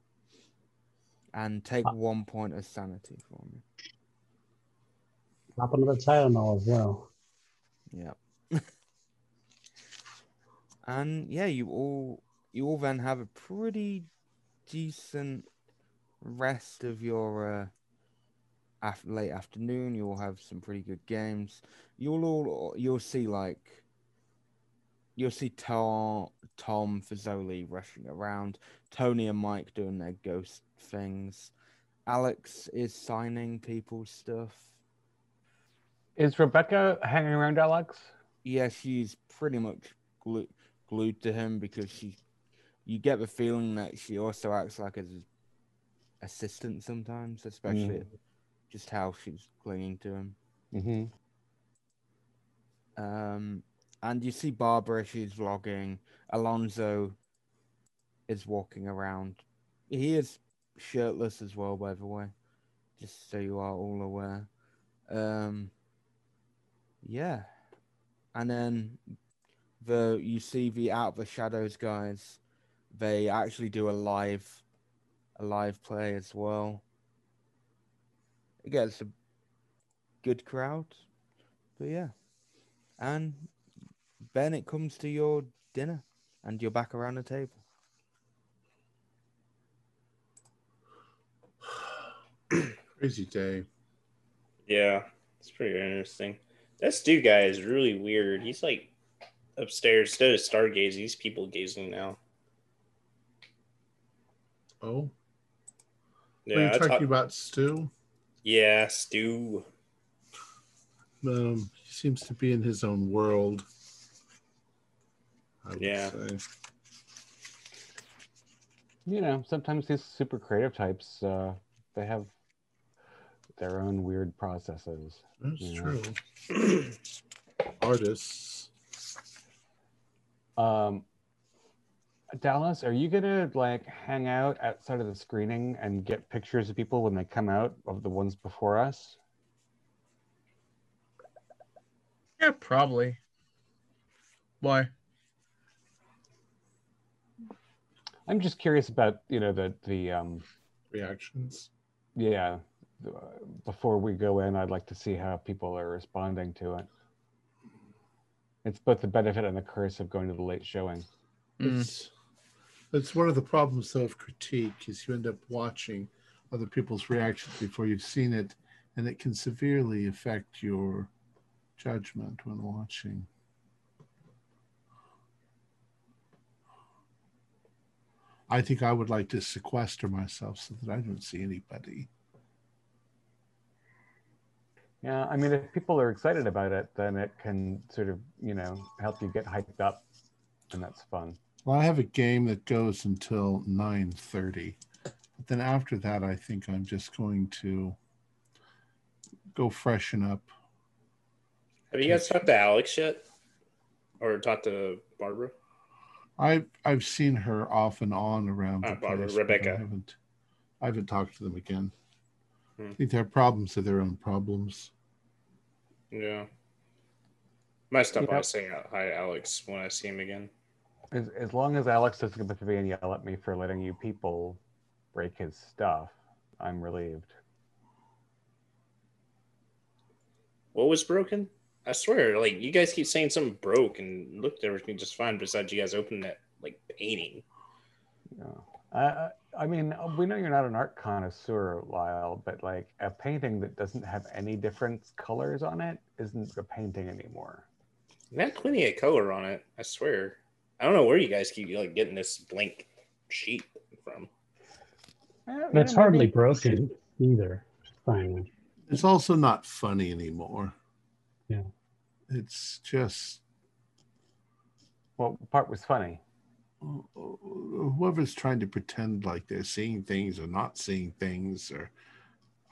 and take Ah. one point of sanity for me Pop another Tylenol as well. Yep. and yeah, you all you all then have a pretty decent rest of your uh, af- late afternoon. You'll have some pretty good games. You'll all you'll see like you'll see Tom Tom Fazoli rushing around, Tony and Mike doing their ghost things. Alex is signing people's stuff. Is Rebecca hanging around Alex? yeah, she's pretty much glued, glued to him because she, you get the feeling that she also acts like his assistant sometimes, especially Mm. Just how she's clinging to him. Mm-hmm. Um, and you see Barbara, she's vlogging. Alonso is walking around. He is shirtless as well, by the way, just so you are all aware. Um, yeah, and then the you see the Out of the Shadows guys. They actually do a live, a live play as well. It gets a good crowd, but yeah. And Ben, it comes to your dinner, and you're back around the table. Crazy day. Yeah, it's pretty interesting. That Stu guy is really weird. He's like upstairs instead of stargazing, he's people gazing now. Oh, Yeah, are you talking talk- about Stu? Yeah, Stu. Um, he seems to be in his own world. I would Yeah. say. You know, sometimes these super creative types, uh, they have their own weird processes. That's Yeah. true. Artists. Um, Dallas, are you gonna like hang out outside of the screening and get pictures of people when they come out of the ones before us? Yeah, probably. Why? I'm just curious about you know the the um Reactions. yeah. Before we go in, I'd like to see how people are responding to it. It's both the benefit and the curse of going to the late showing. Mm. It's it's one of the problems though of critique is you end up watching other people's reactions before you've seen it, and it can severely affect your judgment when watching. I think I would like to sequester myself so that I don't see anybody. Yeah, I mean, if people are excited about it, then it can sort of you know help you get hyped up, and that's fun. Well, I have a game that goes until nine thirty, but then after that, I think I'm just going to go freshen up. Have you guys talked to Alex yet? Or talked to Barbara? I've, I've seen her off and on around the Uh, Barbara, place, but I haven't I haven't talked to them again. Hmm. I think their problems are their own problems. Yeah. Might stop by Yep. say hi to Alex when I see him again. As, as long as Alex doesn't come up to me and yell at me for letting you people break his stuff, I'm relieved. What was broken? I swear, like you guys keep saying something broke and looked everything just fine. Besides, you guys opened that like painting. Yeah. Uh, I mean, we know you're not an art connoisseur, Lyle, but like a painting that doesn't have any different colors on it isn't a painting anymore. It had plenty of color on it. I swear. I don't know where you guys keep like getting this blank sheet from. But it's hardly maybe- broken either. Finally. It's also not funny anymore. Yeah. It's just What part was funny? whoever's trying to pretend like they're seeing things or not seeing things or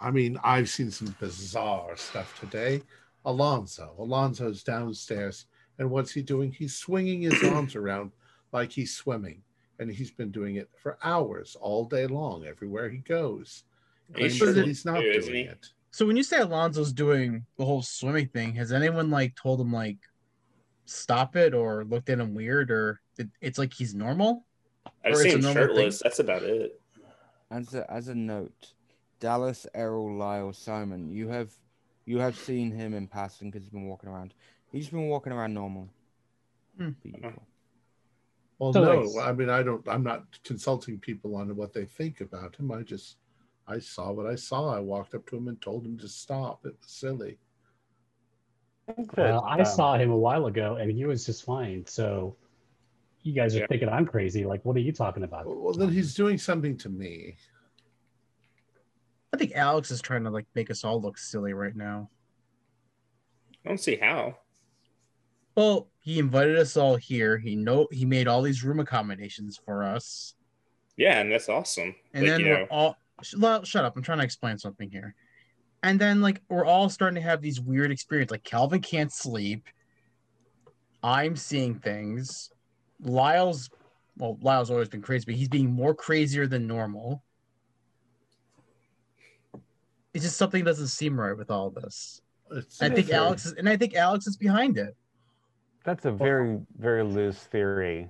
I mean, I've seen some bizarre stuff today. Alonzo, Alonzo's downstairs, and what's he doing? He's swinging his arms around like he's swimming, and he's been doing it for hours, all day long, everywhere he goes. He's sure that he's not do, doing he? it. So when you say Alonzo's doing the whole swimming thing, has anyone like told him like stop it or looked at him weird or it, it's like he's normal? I've Or it's a seen him thing? shirtless. That's about it. As a, as a note, Dallas, Errol, Lyle, Simon, you have you have seen him in passing because he's been walking around. He's been walking around normal. Hmm. per. Well, So, no, like- I mean, I don't. I'm not consulting people on what they think about him. I just, I saw what I saw. I walked up to him and told him to stop. It was silly. I Well, I um, saw him a while ago and he was just fine. So you guys are Yeah. thinking I'm crazy. Like, what are you talking about? Well, then he's doing something to me. I think Alex is trying to like make us all look silly right now. I don't see how. Well, he invited us all here. He know he made all these room accommodations for us. Yeah, and that's awesome. And like, then you we're know, all sh- well, shut up. I'm trying to explain something here. And then like we're all starting to have these weird experiences. Like Calvin can't sleep. I'm seeing things. Lyle's well, Lyle's always been crazy, but he's being more crazier than normal. It's just something doesn't seem right with all this. It's, I think Alex is, and I think Alex is behind it. That's a very, very loose theory.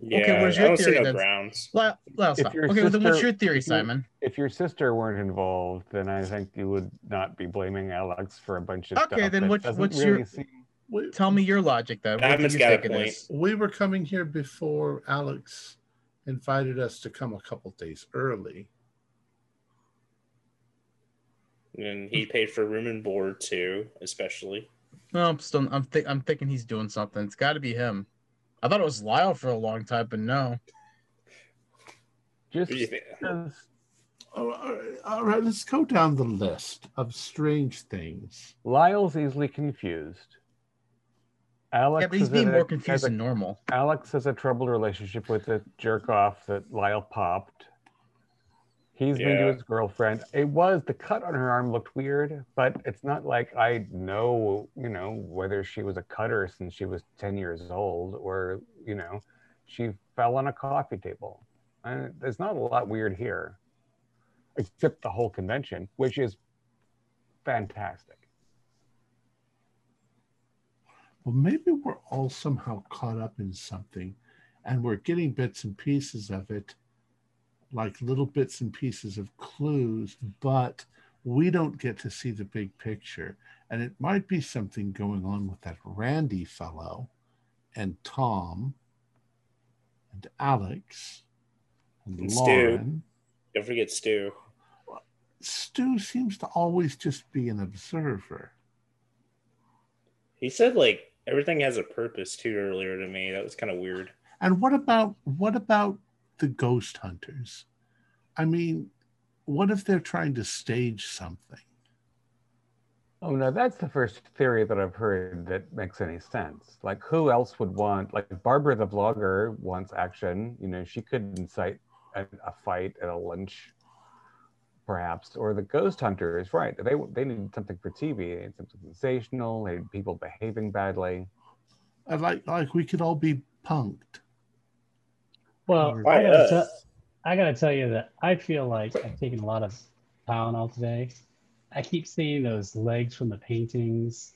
yeah, what is I your don't see theory no then? grounds. Lyle, Lyle, If stop. your Okay, well, then what's your theory, Simon? If your sister weren't involved, then I think you would not be blaming Alex for a bunch of Okay, stuff. Okay, then what- what's really your- seem- we, Tell me your logic then. What do you got a think it point. is? we were coming here before Alex invited us to come a couple days early. And he paid for room and board too, especially. No, I'm still. I'm think. I'm thinking he's doing something. It's got to be him. I thought it was Lyle for a long time, but no. just What do you think? because All right, all right, let's go down the list of strange things. Lyle's easily confused. Alex yeah, but he's is being a- more confused a- than normal. Alex has a troubled relationship with the jerk off that Lyle popped. He's been to his girlfriend. It was the cut on her arm looked weird, but it's not like I know, you know, whether she was a cutter since she was 10 years old or, you know, she fell on a coffee table. And there's not a lot weird here, except the whole convention, which is fantastic. Well, maybe we're all somehow caught up in something and we're getting bits and pieces of it, like little bits and pieces of clues, but we don't get to see the big picture. And it might be something going on with that Randy fellow and Tom and Alex and, And Stu. Lauren. Don't forget Stu. Stu seems to always just be an observer. He said like everything has a purpose too earlier to me. That was kind of weird. And what about what about the ghost hunters? I mean, what if they're trying to stage something? Oh no, that's the first theory that I've heard that makes any sense. Like, who else would want? Like, Barbara the vlogger wants action. You know, she could incite a, a fight at a lunch, perhaps. Or the ghost hunter is right. They they need something for TV. They need something sensational. They need people behaving badly. I like like we could all be punked. Well, I gotta, us? tell, I gotta tell you that I feel like I've taken a lot of Tylenol today. I keep seeing those legs from the paintings.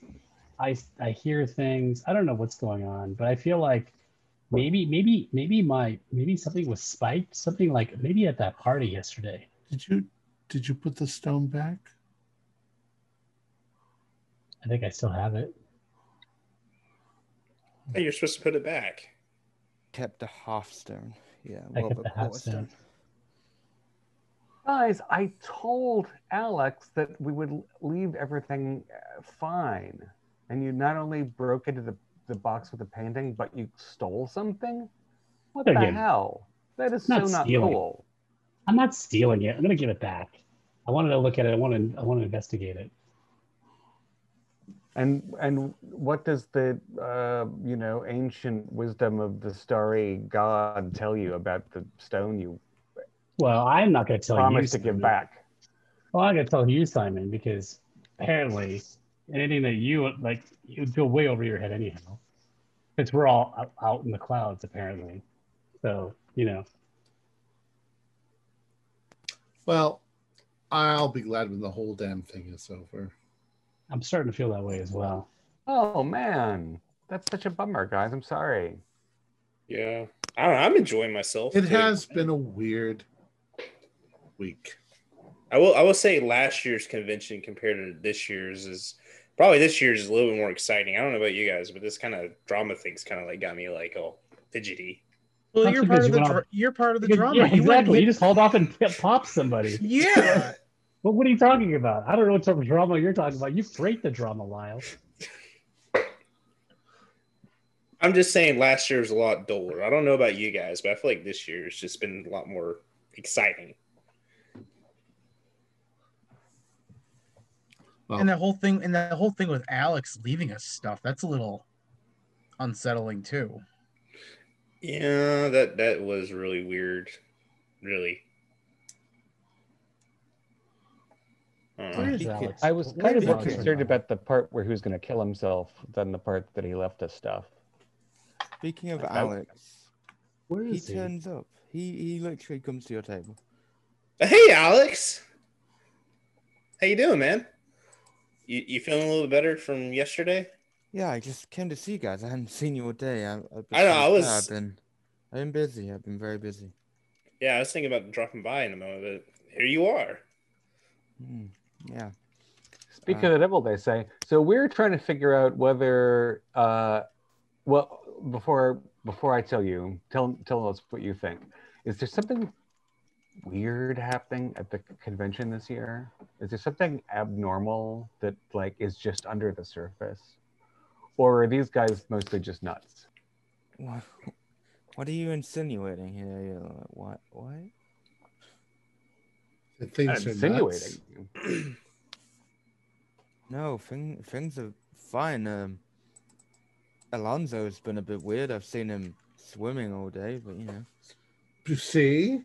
I I hear things. I don't know what's going on, but I feel like maybe maybe maybe my maybe something was spiked. Something like maybe at that party yesterday. Did you did you put the stone back? I think I still have it. Hey, you're supposed to put it back. Kept a half stone. Yeah, I well, kept a half quarter stone. Guys, I told Alex that we would leave everything uh, fine. And you not only broke into the, the box with the painting, but you stole something? What the Again, hell? That is not so not stealing. cool. I'm not stealing it. I'm gonna give it back. I wanted to look at it. I want to. I want to investigate it. And and what does the uh, you know ancient wisdom of the starry god tell you about the stone you Well, I'm not gonna tell you. promised to give back? Well, I'm gonna tell you, Simon, because apparently anything that you like, you'd go way over your head anyhow. Because we're all out, out in the clouds, apparently. So you know, Well, I'll be glad when the whole damn thing is over. I'm starting to feel that way as well. Oh man, that's such a bummer, guys. I'm sorry. Yeah. I don't know. I'm enjoying myself. It Like, has been a weird week. I will. I will say last year's convention compared to this year's is probably this year's is a little bit more exciting. I don't know about you guys, but this kind of drama thing's kind of like got me like all fidgety. Well, That's you're because part of you the went dra- off- you're part of the drama. Yeah, You went. You just called off and popped somebody. yeah. Well, what are you talking about? I don't know what sort of drama you're talking about. You create the drama, Lyle. I'm just saying last year was a lot duller. I don't know about you guys, but I feel like this year has just been a lot more exciting. Well, and the whole thing and the whole thing with Alex leaving us stuff, that's a little unsettling too. Yeah, that that was really weird. Really. Where is Alex? I was kind of more concerned about the part where he was going to kill himself than the part that he left us stuff. Speaking of Nope. Alex, Where he he? turns up. He he literally comes to your table. Hey, Alex. How you doing, man? You you feeling a little better from yesterday? Yeah, I just came to see you guys. I hadn't seen you all day. I, I've been, I know, I was- I've been, I've been busy. I've been very busy. Yeah, I was thinking about dropping by in a moment, but here you are. Hmm, yeah. Speak Uh, of the devil, they say. So we're trying to figure out whether, uh, well, before before I tell you, tell tell us what you think. Is there something weird happening at the convention this year? Is there something abnormal that like is just under the surface, or are these guys mostly just nuts? What, what are you insinuating here? What? What? The things are Insinuating. nuts. No, thing, things are fine. Um, Alonso's been a bit weird. I've seen him swimming all day, but you know. You see?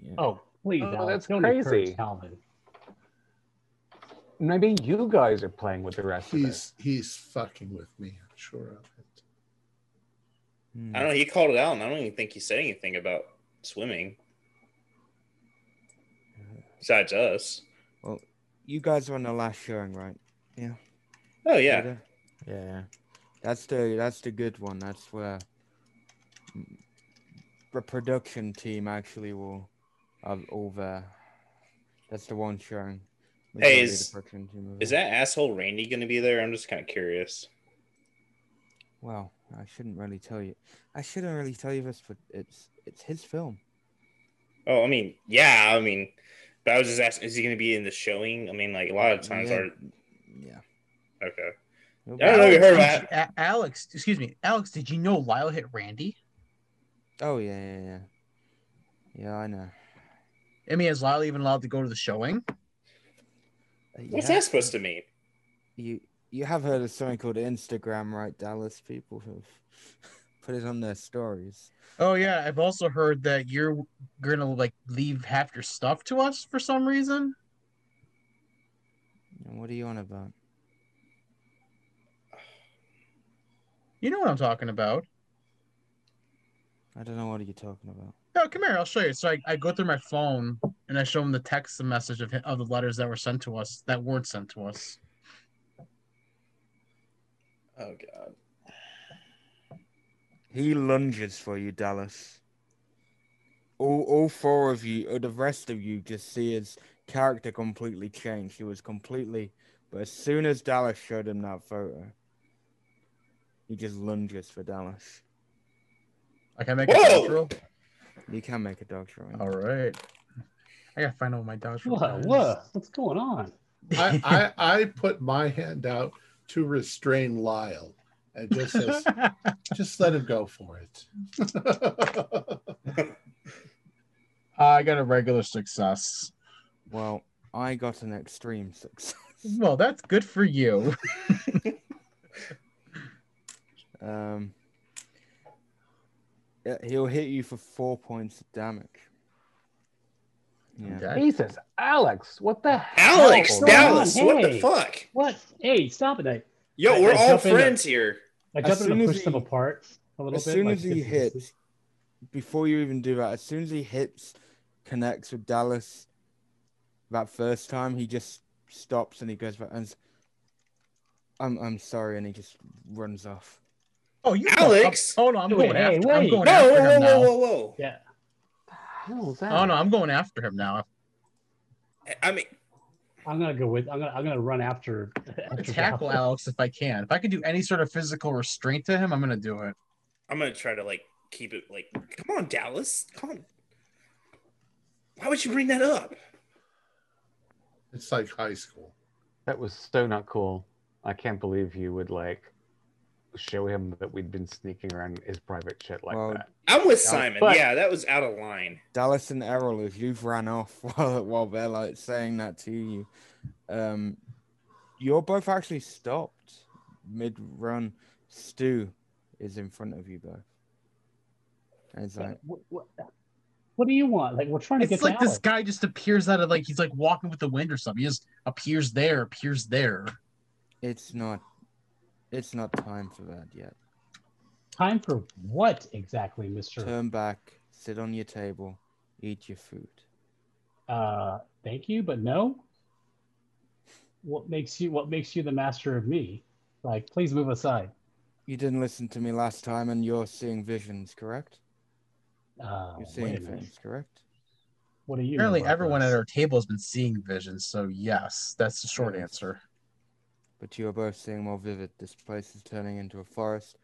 Yeah. Oh, please, Oh, Alex, that's don't crazy. Calvin. Maybe you guys are playing with the rest of He's he's fucking with me. I'm sure of it. Hmm. I don't know. He called it out, and I don't even think he said anything about swimming. Besides us. Well, you guys are on the last showing, right? Yeah. Oh yeah. Yeah. That's the that's the good one. That's where the production team actually will have over. That's the one showing. The is- production team over Is that asshole Randy going to be there? I'm just kind of curious. Well, I shouldn't really tell you. I shouldn't really tell you this, but it's it's his film. Oh, I mean, yeah. I mean, but I was just asking, is he going to be in the showing? I mean, like a lot of times Yeah. are Yeah. okay. He'll I don't know if you Alex, heard did about- you- Alex, excuse me, Alex, did you know Lyle hit Randy? Oh yeah, yeah, yeah. Yeah, I know. I mean, is Lyle even allowed to go to the showing? Uh, What's yeah, that supposed to mean? You you have heard of something called Instagram, right, Dallas? People have put it on their stories. Oh yeah, I've also heard that you're gonna like leave half your stuff to us for some reason. What are you on about? You know what I'm talking about. I don't know what are you talking about. No, come here, I'll show you. So I, I go through my phone and I show him the text message of of the letters that were sent to us, that weren't sent to us. Oh god. He lunges for you, Dallas. All, all four of you, or the rest of you, just see his character completely change. He was completely But as soon as Dallas showed him that photo, he just lunges for Dallas. I can make a Whoa! dodge roll. You can make a dodge roll. All right. I gotta find out what my dodge roll What? is. What? What's going on? I, I I put my hand out to restrain Lyle and just says, just let him go for it. I got a regular success. Well, I got an extreme success. Well, that's good for you. Um, yeah, he'll hit you for four points of damage. Yeah. Okay. Jesus, Alex, what the hell? Alex, Dallas, on? what the fuck? What? Hey, stop it! I, Yo, I- we're I all jump in friends here. I As jump in soon to as push them he- apart a little As bit. soon like, as he get some hits, before you even do that, as soon as he hits, connects with Dallas that first time, he just stops and he goes back and s- I'm I'm sorry, and he just runs off. Oh, you Alex! Oh no, I'm Wait, going hey, after. I'm going Whoa, after whoa, him whoa, now. whoa, whoa! Yeah. hell? Oh no, I'm going after him now. I mean, I'm gonna go with. I'm gonna. I'm gonna run after. I'm after tackle Dallas. Alex if I can. If I can do any sort of physical restraint to him, I'm gonna do it. I'm gonna try to like keep it like, come on, Dallas, come on. Why would you bring that up? It's like high school. That was so not cool. I can't believe you would like show him that we'd been sneaking around his private shit like Well, that. I'm with Yeah, Simon. but- yeah, that was out of line. Dallas and Errol, if you've ran off while while they're like saying that to you, um, you're both actually stopped mid run. Stu is in front of you both. And it's like, What, what, what do you want? Like we're trying to It's get like to this Alex. guy just appears out of like he's like walking with the wind or something. He just appears there, appears there. it's not, it's not time for that yet. Time for what exactly, Mister? Turn back, sit on your table, eat your food. Uh, thank you, but no. What makes you? What makes you the master of me? Like, please move aside. You didn't listen to me last time, and you're seeing visions, correct? Uh, You're seeing a things, correct? What are you? Apparently, everyone this? at our table has been seeing visions. So yes, that's the short Yes. answer. But you are both seeing more vivid. This place is turning into a forest.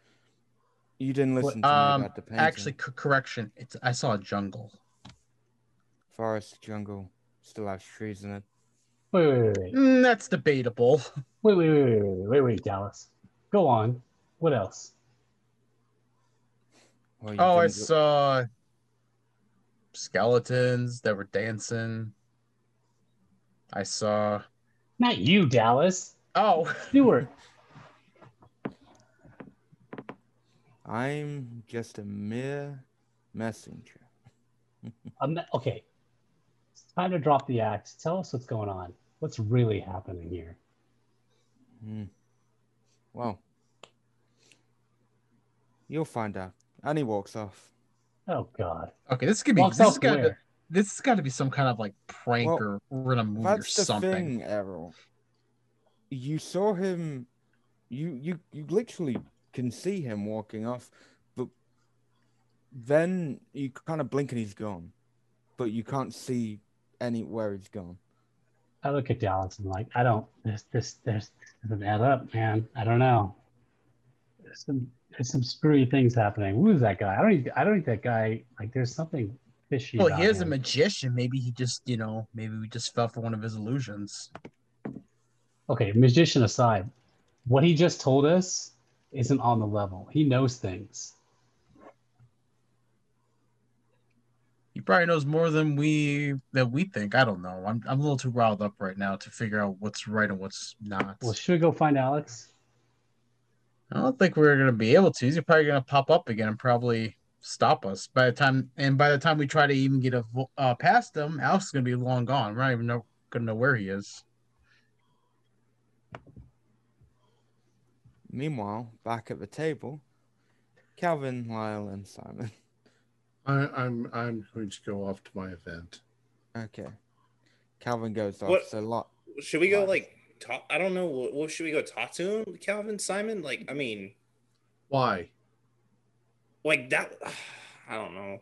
You didn't What- listen to me Um, about the painting. actually, c- correction. It's I saw a jungle. forest, jungle, still has trees in it. Wait, wait, wait, wait, Mm, that's debatable. wait, wait, wait, wait, wait, wait, wait, Dallas. Go on. What else? Well, Oh, I didn't saw skeletons that were dancing. I saw. Not you, Dallas. Oh, Stewart. I'm just a mere messenger. I'm not, okay. It's time to drop the axe. Tell us what's going on. What's really happening here? Hmm. Well, you'll find out. And he walks off. Oh God. okay. This could be. Walks This off has got to. This has got to be some kind of like prank Well, or we're in a movie or That's the something. thing, Errol. You saw him. You you you literally can see him walking off, but then you kind of blink and he's gone, but you can't see anywhere he's gone. I look at Dallas and like, I don't. This this this doesn't add up, man. I don't know. There's some there's some screwy things happening. Who is that guy? I don't. Even, I don't think that guy. Like, there's something fishy. Well, about he is a magician. Maybe he just, you know, maybe we just fell for one of his illusions. Okay, magician aside, what he just told us isn't on the level. He knows things. He probably knows more than we that we think. I don't know. I'm I'm a little too riled up right now to figure out what's right and what's not. Well, should we go find Alex? I don't think we're gonna be able to. He's probably gonna pop up again and probably stop us by the time. And by the time we try to even get a uh, past him, Alex is gonna be long gone. We're not even know, gonna know where he is. Meanwhile, back at the table, Calvin, Lyle, and Simon. I, I'm I'm going to go off to my event. Okay. Calvin goes off. What- So lot. Should we go Right. like talk? I don't know. What, what should we go talk to him, Calvin, Simon? Like, I mean, Why? like that. I don't know.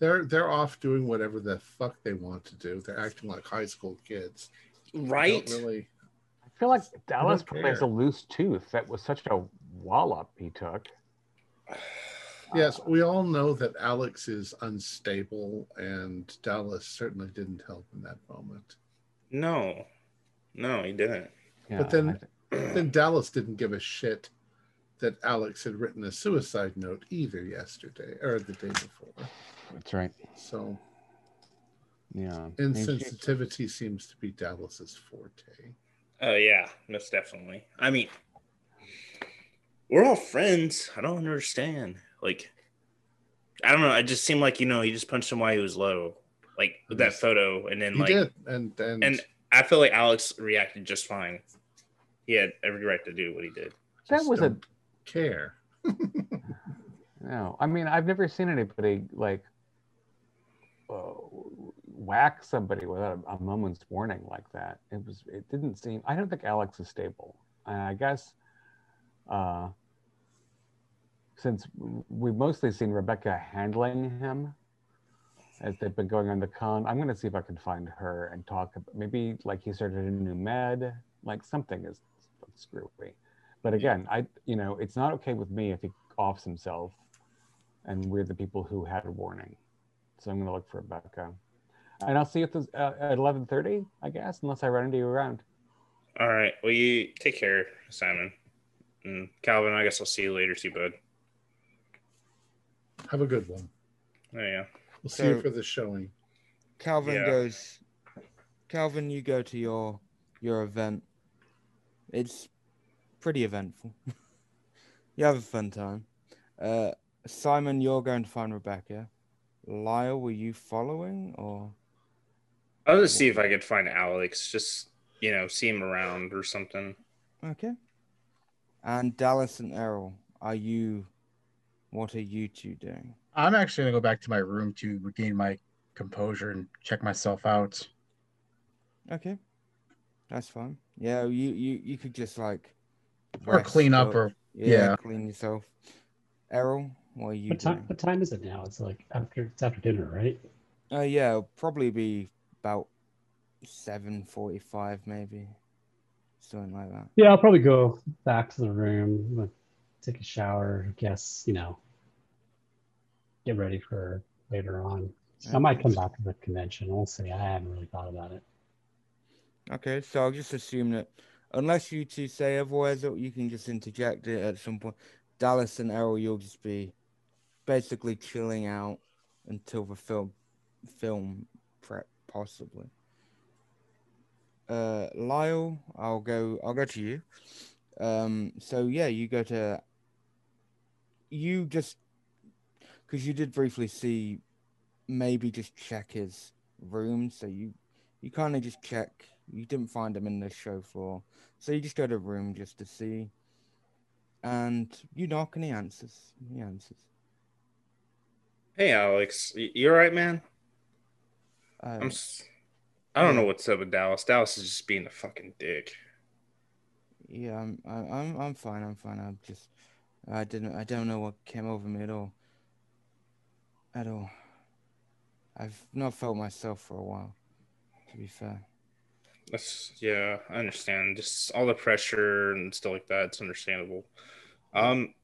They're they're off doing whatever the fuck they want to do. They're acting like high school kids. They Right? Don't really. Feel like Dallas don't plays a loose tooth. That was such a wallop he took. Yes, we all know that Alex is unstable, and Dallas certainly didn't help in that moment. No, no, he didn't. Yeah, But then- I Then Dallas didn't give a shit that Alex had written a suicide note either yesterday or the day before. that's right. So Yeah. Insensitivity seems to be Dallas's forte. Oh yeah, most definitely. I mean, we're all friends. I don't understand. Like, I don't know. It just seemed like you know he just punched him while he was low, like with that mm-hmm. photo, and then He like, did, and and, and I feel like Alex reacted just fine. He had every right to do what he did. that just was a don't care. No, I mean I've never seen anybody like whack somebody without a, a moment's warning like that. It was. It didn't seem. I don't think Alex is stable, and I guess uh, since we've mostly seen Rebecca handling him as they've been going on the con, I'm going to see if I can find her and talk. ab- Maybe like he started a new med, like something is screwy. But again, I you know it's not okay with me if he offs himself, and we're the people who had a warning. So I'm going to look for Rebecca, and I'll see you at, the, uh, at 11:30, I guess, unless I run into you around. All right. Well, you take care, Simon. And Calvin, I guess I'll see you later. See you, bud. Have a good one. Oh yeah. We'll see you for the showing. Calvin Yeah. goes. Calvin, you go to your your event. It's pretty eventful. you have a fun time. Uh, Simon, you're going to find Rebecca. Lyle, were you following or? I'll just see if I could find Alex. Just you know, see him around or something. Okay. And Dallas and Errol, are you? What are you two doing? I'm actually gonna go back to my room to regain my composure and check myself out. Okay, that's fine. Yeah, you you you could just like. Or clean up or yeah, yeah. clean yourself. Errol, what are you What time? doing? What time is it now? It's like after it's after dinner, right? Uh, yeah, it'll probably be about seven forty-five, maybe, something like that. Yeah, I'll probably go back to the room, take a shower. I guess you know, get ready for later on. I might come back to the convention. We'll see. I haven't really thought about it. Okay, so I'll just assume that unless you two say otherwise, you can just interject it at some point. Dallas and Errol, you'll just be basically chilling out until the film film possibly. Uh, Lyle, I'll go. I'll go to you. Um, so yeah, you go to. You just because you did briefly see, maybe just check his room. So you you kind of just check. You didn't find him in the show floor, so you just go to room just to see. And you knock and he answers. He answers. Hey, Alex, y- you all right, man? Uh, I'm. s- I don't know what's up with Dallas. Dallas is just being a fucking dick. yeah, I'm, I'm, I'm fine. I'm fine. I'm just, I didn't, I don't know what came over me at all. At all. I've not felt myself for a while. To be fair. That's yeah, I understand. Just all the pressure and stuff like that. It's understandable. Um,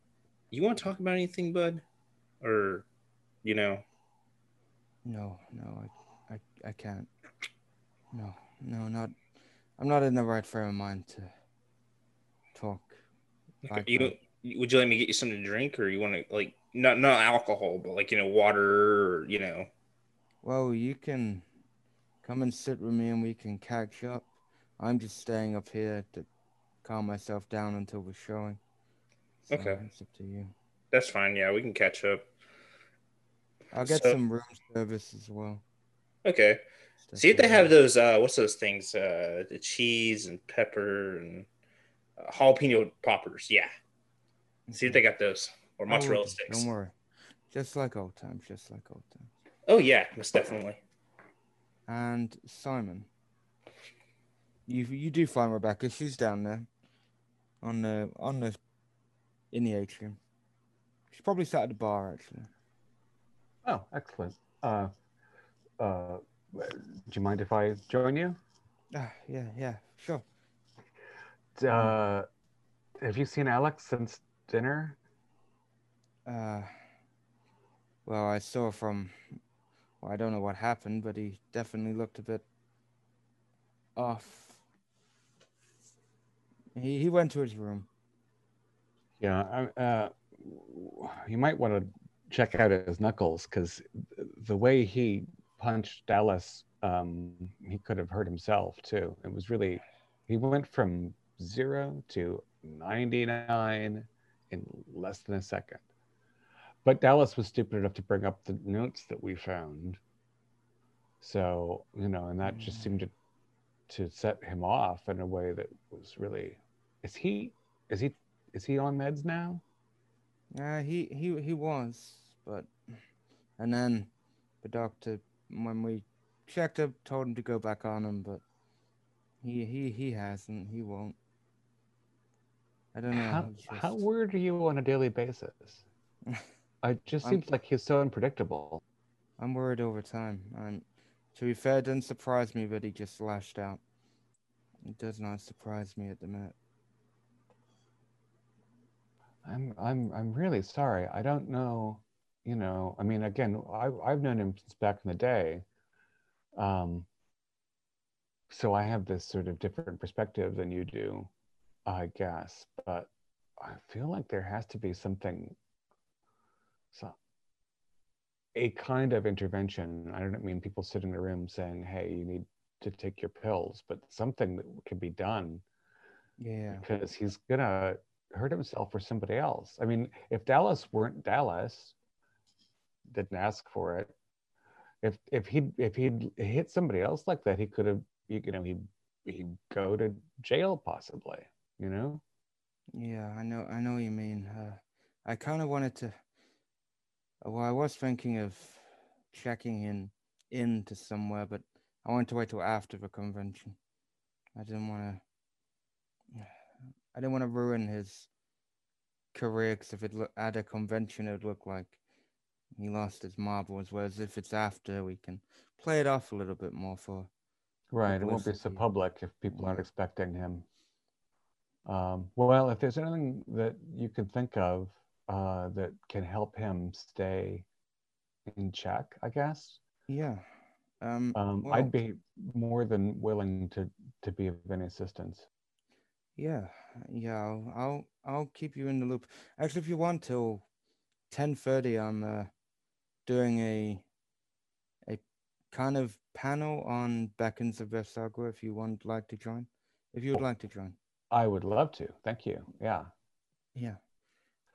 you want to talk about anything, bud? Or, you know, No, no, I, can't. No, no, not. I'm not in the right frame of mind to talk. Like you that. would you let me get you something to drink, or you want to like not not alcohol, but like you know water, or you know. Well, you can come and sit with me and we can catch up. I'm just staying up here to calm myself down until we're showing. So Okay. It's up to you. That's fine. Yeah, we can catch up. I'll get So- some room service as well. Okay. Stuff See if they have those. uh What's those things? Uh The cheese and pepper and uh, jalapeno poppers. Yeah. See if they got those or I will mozzarella do, sticks. Don't worry. Just like old times, just like old times. Oh yeah, most definitely. And Simon, you you do find Rebecca. She's down there, on the on the in the atrium. She's probably sat at the bar actually. Oh, excellent. Uh, uh, do you mind if I join you? Ah, yeah, yeah, sure. uh, have you seen Alex since dinner? Uh, well, I saw from. Well, I don't know what happened, but he definitely looked a bit off. He he went to his room. Yeah, I- uh, you might want to check out his knuckles because the way he punched Dallas, um, he could have hurt himself too. It was really, he went from zero to 99 in less than a second. But Dallas was stupid enough to bring up the notes that we found. So, you know, and that just seemed to, to set him off in a way that was really, is he, is he, is he on meds now? Uh, he he he was, but and then the doctor, when we checked up, told him to go back on him, but he he he hasn't. He won't. I don't know. How, how just- weird are you on a daily basis? It just I'm- seems like he's so unpredictable. I'm worried over time. I'm, to be fair, it doesn't surprise me that he just lashed out. It does not surprise me at the minute. I'm I'm I'm really sorry. I don't know, you know, I mean again, I I've known him since back in the day. Um so I have this sort of different perspective than you do, I guess, but I feel like there has to be something so a kind of intervention. I don't mean people sit in a room saying, "Hey, you need to take your pills," but something that can be done Yeah. because he's gonna hurt himself or somebody else. I mean, if Dallas weren't Dallas, didn't ask for it. If if he if he'd hit somebody else like that, he could have you know he he'd go to jail possibly. You know. Yeah, I know. I know what you mean. Uh, I kind of wanted to. Well, I was thinking of checking in into somewhere, but I wanted to wait till after the convention. I didn't want to. I didn't want to ruin his career because if it look, at a convention, it would look like he lost his marbles. Whereas if it's after, we can play it off a little bit more for. Right. It won't be so public if people aren't expecting him. Um, well, if there's anything that you can think of uh, that can help him stay in check, I guess. Yeah. Um. Um, well, I'd be more than willing to to be of any assistance. Yeah, yeah, I'll, I'll I'll keep you in the loop. Actually, if you want till ten thirty, I'm uh, doing a a kind of panel on Beckons of Vesagua. If you would like to join, if you would like to join, I would love to. Thank you. Yeah. yeah.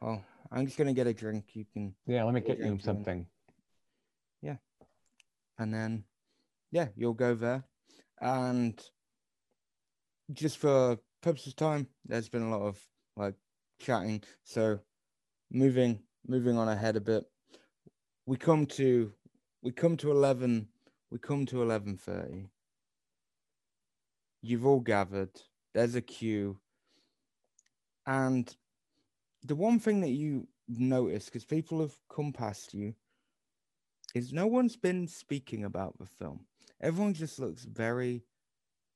Well, I'm just gonna get a drink. You can, Yeah. Let me get you something. in. and then yeah, you'll go there, and just for purposes of time, there's been a lot of like chatting. So moving moving on ahead a bit, we come to we come to eleven we come to eleven thirty. You've all gathered. There's a queue, and the one thing that you notice because people have come past you is no one's been speaking about the film. Everyone just looks very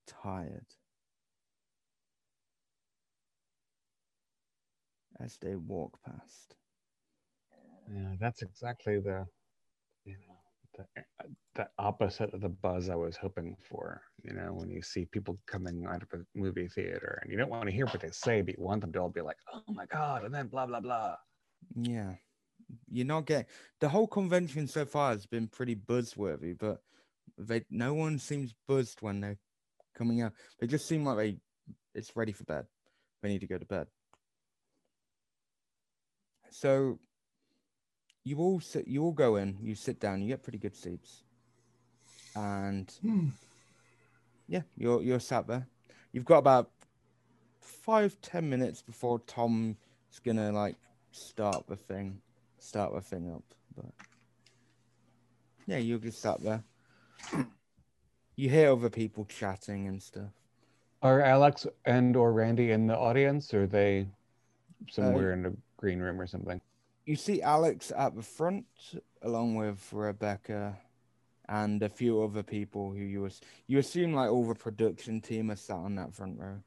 tired as they walk past. Yeah, that's exactly the, you know, the, the opposite of the buzz I was hoping for. You know, when you see people coming out of a movie theater and you don't want to hear what they say, but you want them to all be like, "Oh my god," and then blah blah blah. Yeah. You're not getting the whole convention so far has been pretty buzzworthy, but they no one seems buzzed when they're coming out. They just seem like they it's ready for bed. They need to go to bed. So you all sit you all go in, you sit down, you get pretty good seats. And hmm. yeah, you're you're sat there. You've got about five, ten minutes before Tom's gonna like start the thing, start the thing up. But yeah, you're just sat there. You hear other people chatting and stuff. Are Alex and or Randy in the audience? Or are they uh, somewhere in the green room or something? You see Alex at the front, along with Rebecca and a few other people who you was you assume like all the production team are sat on that front row.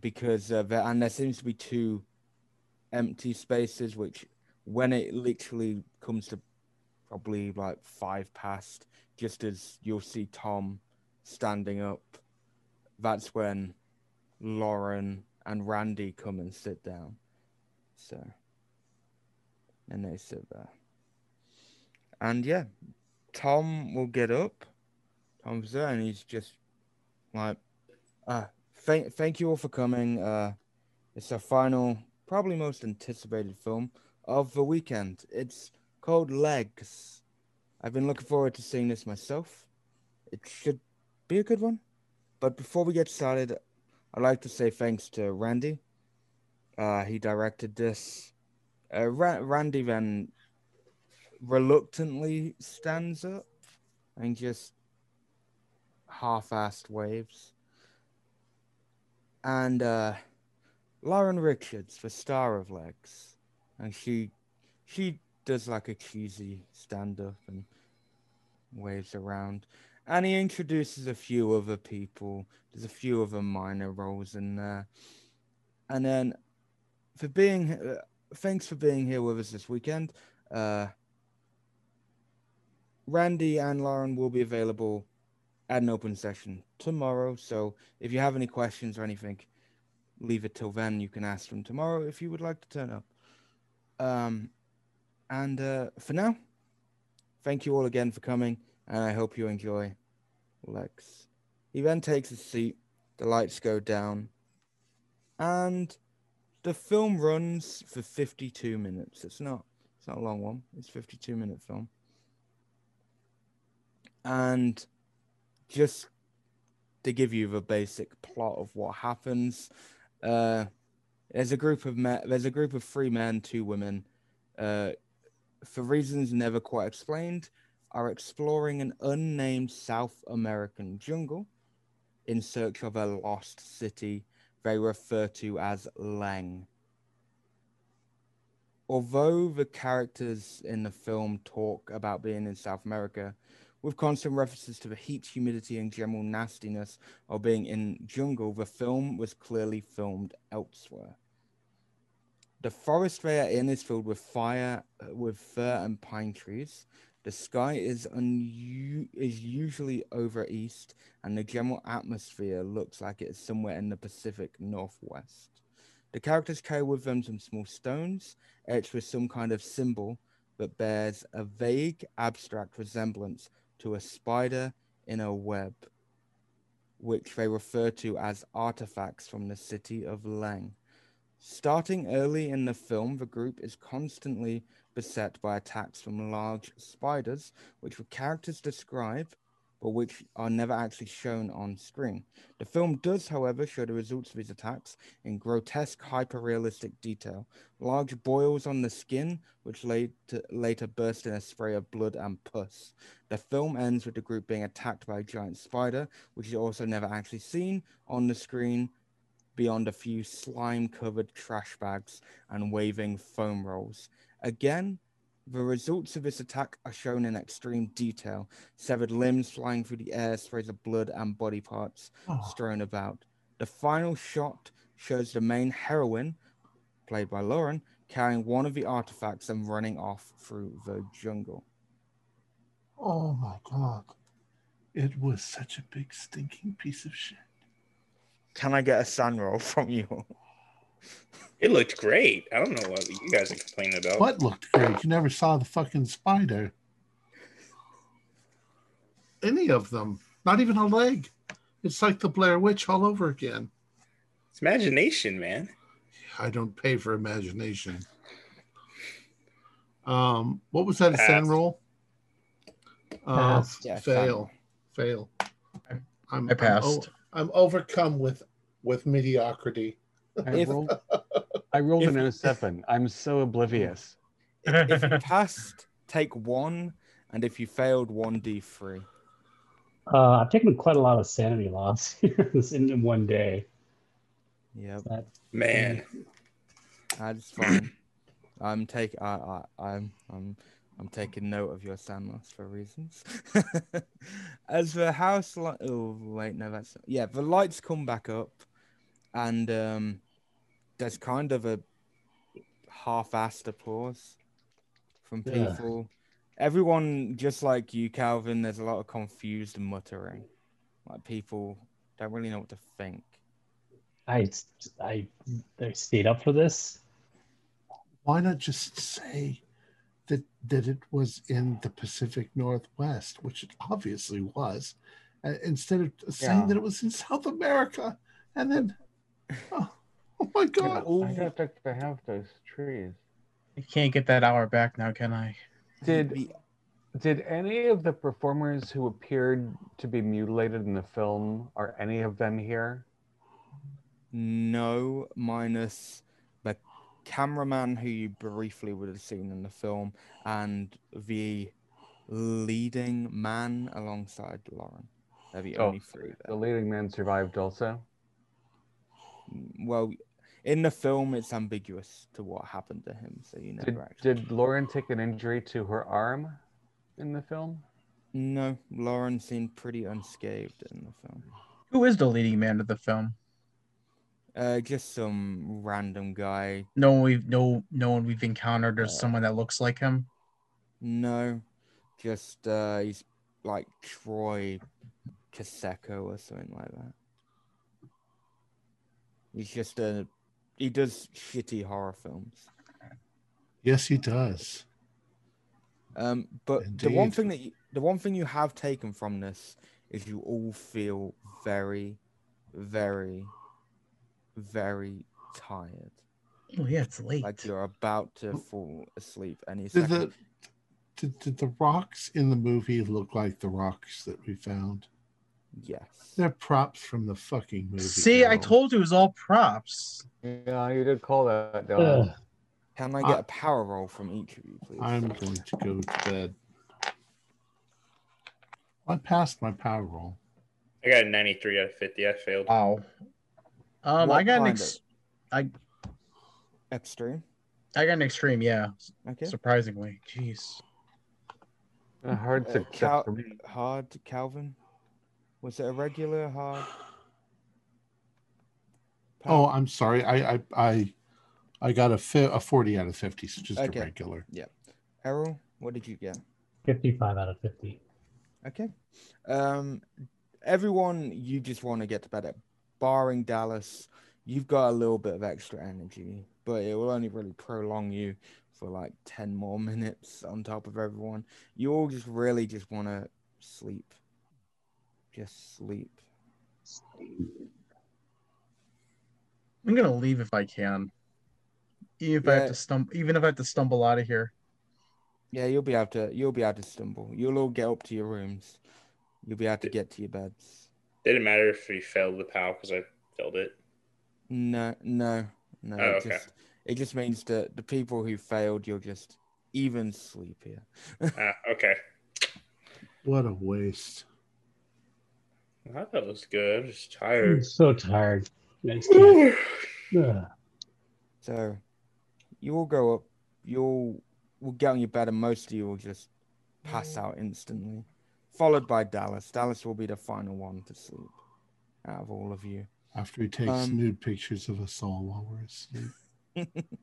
because uh, there and there seems to be two empty spaces, which when it literally comes to probably like five past, just as you'll see Tom standing up, that's when Lauren and Randy come and sit down. So, and they sit there. And yeah, Tom will get up. Tom's there, and he's just like, uh, thank, thank you all for coming. Uh, it's our final, probably most anticipated film of the weekend. It's called Legs. I've been looking forward to seeing this myself. It should be a good one. But before we get started, I'd like to say thanks to Randy. Uh, he directed this. Uh, Ra- Randy then reluctantly stands up and just half-assed waves. And uh, Lauren Richards, the star of Legs, and she she does like a cheesy stand-up and waves around. And he introduces a few other people. There's a few other minor roles in there. And then for being, uh, thanks for being here with us this weekend. Uh, Randy and Lauren will be available at an open session tomorrow. So if you have any questions or anything, leave it till then. You can ask them tomorrow if you would like to turn up. Um, and uh, for now, thank you all again for coming, and I hope you enjoy Legs. He then takes a seat, the lights go down, and the film runs for 52 minutes. It's not it's not a long one. It's a 52 minute film. And just to give you the basic plot of what happens, uh, there's a group of men. There's a group of three men, two women. Uh, for reasons never quite explained, are exploring an unnamed South American jungle in search of a lost city they refer to as Leng. Although the characters in the film talk about being in South America, with constant references to the heat, humidity, and general nastiness of being in jungle, the film was clearly filmed elsewhere. The forest they are in is filled with fire, with fir and pine trees. The sky is unu- is usually over east, and the general atmosphere looks like it is somewhere in the Pacific Northwest. The characters carry with them some small stones, etched with some kind of symbol that bears a vague, abstract resemblance to a spider in a web, which they refer to as artifacts from the city of Leng. Starting early in the film, the group is constantly beset by attacks from large spiders, which the characters describe, but which are never actually shown on screen. The film does, however, show the results of these attacks in grotesque, hyper realistic detail. Large boils on the skin, which later, later burst in a spray of blood and pus. The film ends with the group being attacked by a giant spider, which is also never actually seen on the screen beyond a few slime covered trash bags and waving foam rolls. Again, the results of this attack are shown in extreme detail severed limbs flying through the air, sprays of blood, and body parts Oh. strewn about. The final shot shows the main heroine, played by Lauren, carrying one of the artifacts and running off through the jungle. Oh my god. It was such a big stinking piece of shit. Can I get a SAN roll from you? It looked great. I don't know what you guys are complaining about. What looked great? You never saw the fucking spider. Any of them. Not even a leg. It's like the Blair Witch all over again. It's imagination, man. I don't pay for imagination. Um, what was that? A Pass. SAN roll? Uh, Yeah, fail, fail. I'm I passed. I'm, o- I'm overcome with with mediocrity. I If- rolled, I rolled if- an 07. I'm so oblivious. If, if you passed, take one, and if you failed, one d3. Uh, I've taken quite a lot of sanity loss here in in one day. Yep, That, Man, that's fine. I'm taking. I, I, I'm. I'm. I'm taking note of your SAN loss for reasons. As the house light. Oh wait, no, that's yeah. The lights come back up, and um, there's kind of a half-assed applause from Yeah. people. Everyone, just like you, Calvin, there's a lot of confused muttering. Like people don't really know what to think. I I I stayed up for this. Why not just say that that it was in the Pacific Northwest, which it obviously was, uh, instead of saying Yeah. that it was in South America, and then, oh, oh my God! I don't think they have those trees. I can't get that hour back now, can I? Did did any of the performers who appeared to be mutilated in the film are any of them here? No, minus the cameraman who you briefly would have seen in the film and the leading man alongside Lauren. They're the Oh, only three The leading man survived also. Well, in the film, it's ambiguous to what happened to him, so you never Did, actually. did Lauren take an injury to her arm in the film? No, Lauren seemed pretty unscathed in the film. Who is the leading man of the film? Uh, just some random guy. No one we've no no one we've encountered or Uh, someone that looks like him. No, just uh, he's like Troy Kaseko or something like that. He's just a he does shitty horror films. Yes, he does. Um, but the one thing that you, the one thing you have taken from this is you all feel very, very, very tired. Oh yeah, it's late. Like you're about to fall asleep any Did second. the did, did the rocks in the movie look like the rocks that we found? Yes. They're props from the fucking movie. See, I told you it was all props. Yeah, you did call that. Dylan. Ugh. Can I I- get a power roll from each of you, please? I'm going to go to bed. I passed my power roll. I got a 93 out of 50. I failed. Wow. Um, I got an kind ex- Extreme. I got an extreme, yeah. Okay. Surprisingly, jeez. A hard Uh, success Cal- me. hard, to Calvin. Was it a regular hard? Oh, I'm sorry. I I I, I got a fi- a 40 out of 50, so just Okay. a regular. Yeah. Errol, what did you get? 55 out of 50. Okay. Um, everyone, you just want to get to bed. At, barring Dallas, you've got a little bit of extra energy, but it will only really prolong you for like 10 more minutes on top of everyone. You all just really just want to sleep. Just sleep. I'm gonna leave if I can. Even if I have to stumble even if I have to stumble out of here. Yeah, you'll be able to. You'll be able to stumble. You'll all get up to your rooms. You'll be able to get to your beds. Didn't matter if we failed the PAL because I failed it. No, no, no. Oh, it okay. just it just means that the people who failed, you'll just even sleepier. Ah, okay. What a waste. I thought it was good. I'm just I'm tired. so tired. I just can't. Ugh. So you all go up. You'll will get on your bed, and most of you will just pass out instantly, followed by Dallas. Dallas will be the final one to sleep out of all of you. After he takes Um, nude pictures of us all while we're asleep.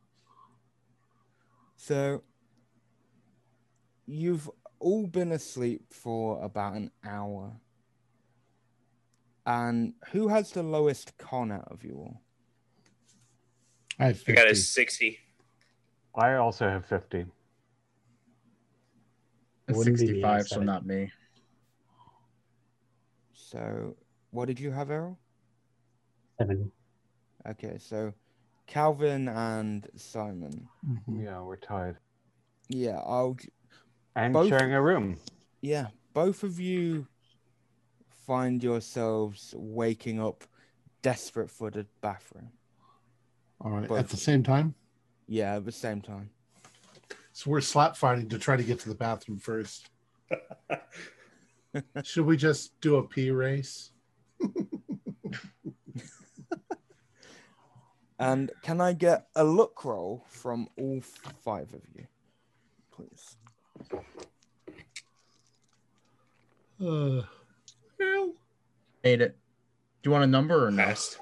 So you've all been asleep for about an hour. And who has the lowest con out of you all? I have I got a 60. I also have 50. It's Wouldn't be me, 65, so not me. So what did you have, Errol? 70. Okay, so Calvin and Simon. Mhm. Yeah, we're tied. Yeah, I'll And Both- sharing a room. yeah, both of you find yourselves waking up desperate for the bathroom. All right. Both. At the same time? Yeah, at the same time. So we're slap fighting to try to get to the bathroom first. Should we just do a pee race? And can I get a luck roll from all five of you, please? Uh, Made it. Do you want a number or no? Fast.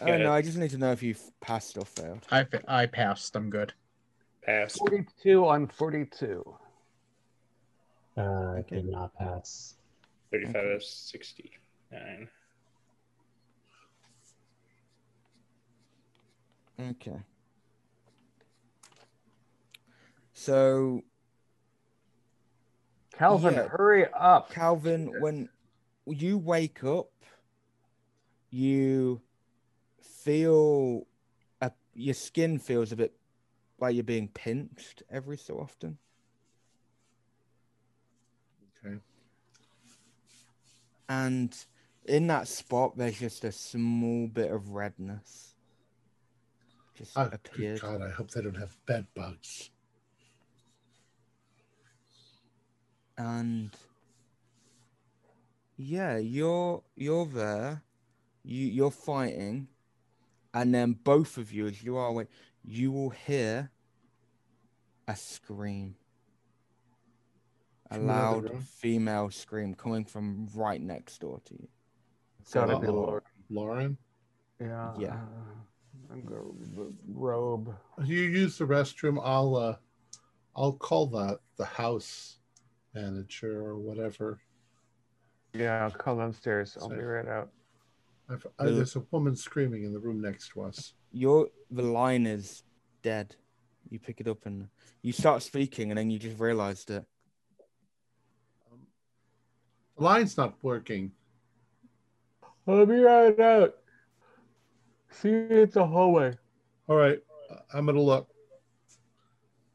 Oh ahead. no, I just need to know if you've passed or failed. I fa- I passed. I'm good. Passed. 42 on 42. Uh, I Okay. did not pass. 35 out of 69. Okay. So Calvin, Yeah. hurry up. Calvin, when you wake up, you feel a, your skin feels a bit like you're being pinched every so often. Okay. And in that spot, there's just a small bit of redness. Just Oh, good appeared. God, I hope they don't have bed bugs. and yeah you're you're there you you're fighting and then both of you as you are awake you will hear a scream a From loud female scream coming from right next door to you It's gotta be Uh-oh. Laura. Lauren, Yeah. Yeah. uh, I'm go the robe. you use the restroom. I'll uh, I'll call that the house manager or whatever. Yeah, I'll call downstairs. I'll So- be right out. I've, I, there's a woman screaming in the room next to us. your the line is dead you pick it up and you start speaking and then you just realized that Um, the line's not working. I'll be right out. See you at the hallway. All right, uh, I'm gonna look,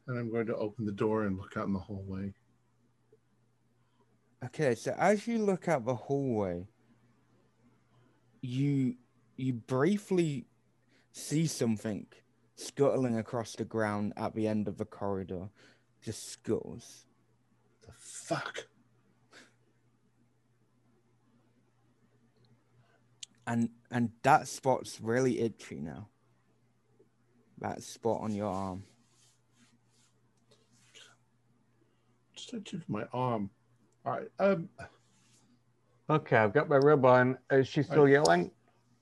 and I'm going to open the door and look out in the hallway. Okay, so as you look out the hallway, you you briefly see something scuttling across the ground at the end of the corridor. Just scuttles. The fuck? And and that spot's really itchy now. That spot on your arm. Just touching my arm. All right. Um, Okay, I've got my rib on. Is she still Alright. yelling?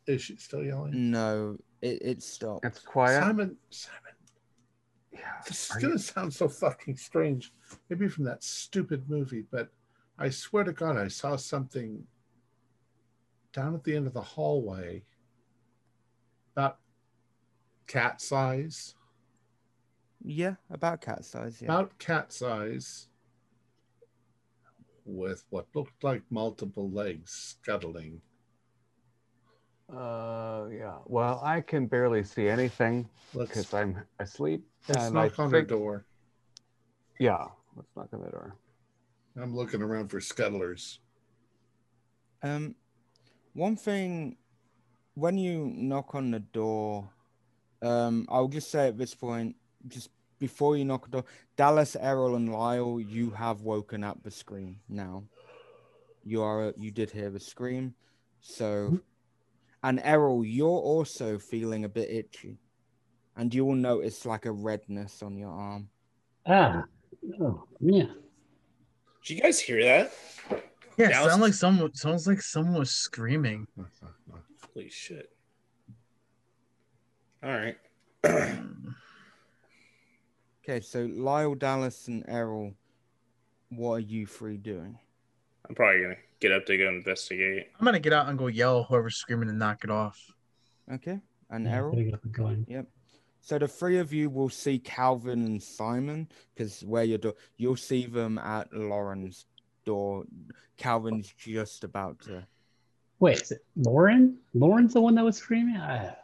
is she still yelling? No, it, it stopped. It's quiet. Simon, Simon, Yeah. this is Are gonna sound so fucking strange. Maybe from that stupid movie, but I swear to God, I saw something down at the end of the hallway about cat size, Yeah, about cat size, yeah. about cat size, with what looked like multiple legs scuttling. Uh, yeah. Well, I can barely see anything because I'm asleep. let's and I knock on the door. Yeah. Let's knock on the door. I'm looking around for scuttlers. Um, one thing, when you knock on the door, um, I'll just say at this point, just before you knock the door, Dallas, Errol, and Lyle, you have woken up the scream now. You are, you did hear the scream, so, and Errol, you're also feeling a bit itchy, and you will notice like a redness on your arm. Ah, oh yeah. Did you guys hear that? Yeah, it Dallas- sounds like someone sounds like someone was screaming. Holy shit. All right. Okay, so Lyle, Dallas, and Errol, what are you three doing? I'm probably going to get up to go investigate. I'm gonna get out and go yell whoever's screaming and knock it off. Okay, and yeah Errol. getting up and going. So the three of you will see Calvin and Simon because where your door, you'll see them at Lauren's door. Calvin's just about to. Wait, is it Lauren? Lauren's the one that was screaming? I,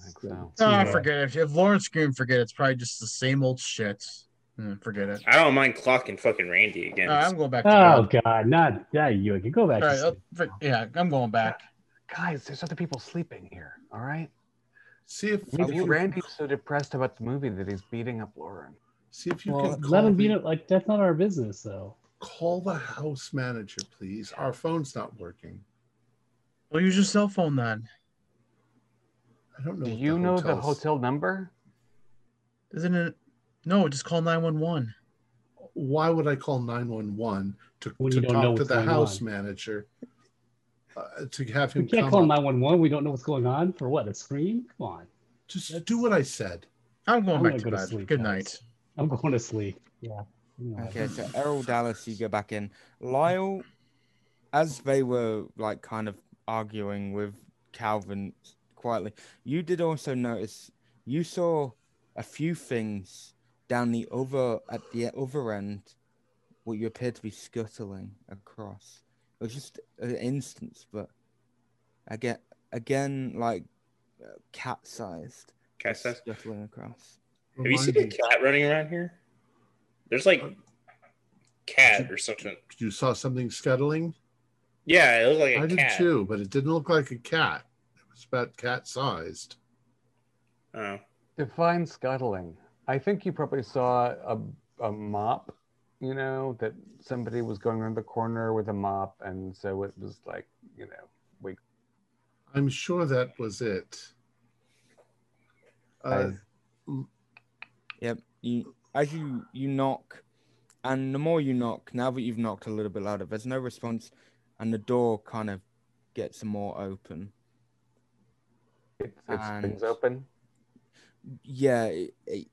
I think so. Yeah. forget it. If, if Lauren screamed, forget it. It's probably just the same old shit. Mm, forget it. I don't mind clocking fucking Randy again. Uh, I'm going back to oh bed. God, not yeah. You can go back. All to right, for- yeah, I'm going back. Guys, there's other people sleeping here. All right. See if, Maybe if you, Randy's so depressed about the movie that he's beating up Lauren. see if you well, can let him beat the- it. Like that's not our business, though. Call the house manager, please. Our phone's not working. Well, use your cell phone then. I don't know. Do what you know the hotel number? Isn't it? No, just call 911. Why would I call 911 to, When to you don't know talk to the house on. manager? uh, to have him. We can't come call up. 911. We don't know what's going on. For what? A scream? Come on. Just do what I said. I'm going I'm back gonna to go to bed. sleep, Good guys. night. I'm going to sleep. Yeah. You Okay, so Errol Dallas, you go back in. Lyle, as they were like kind of arguing with Calvin quietly, you did also notice you saw a few things down the other at the other end, what you appeared to be scuttling across. It was just an instance, but again, again, like uh, cat-sized, Cat sized scuttling across. Have you seen a cat running around here? There's like cat or something. You saw something scuttling? Yeah, it looked like a I did too, but it didn't look like a cat. It was about cat sized. Oh. Define scuttling. I think you probably saw a, a mop, you know, that somebody was going around the corner with a mop. And so it was like, you know, we, I'm sure that was it. Uh, Yep. You as you you knock, and the more you knock, now that you've knocked a little bit louder, there's no response, and the door kind of gets more open. It, it springs open. Yeah, it, it,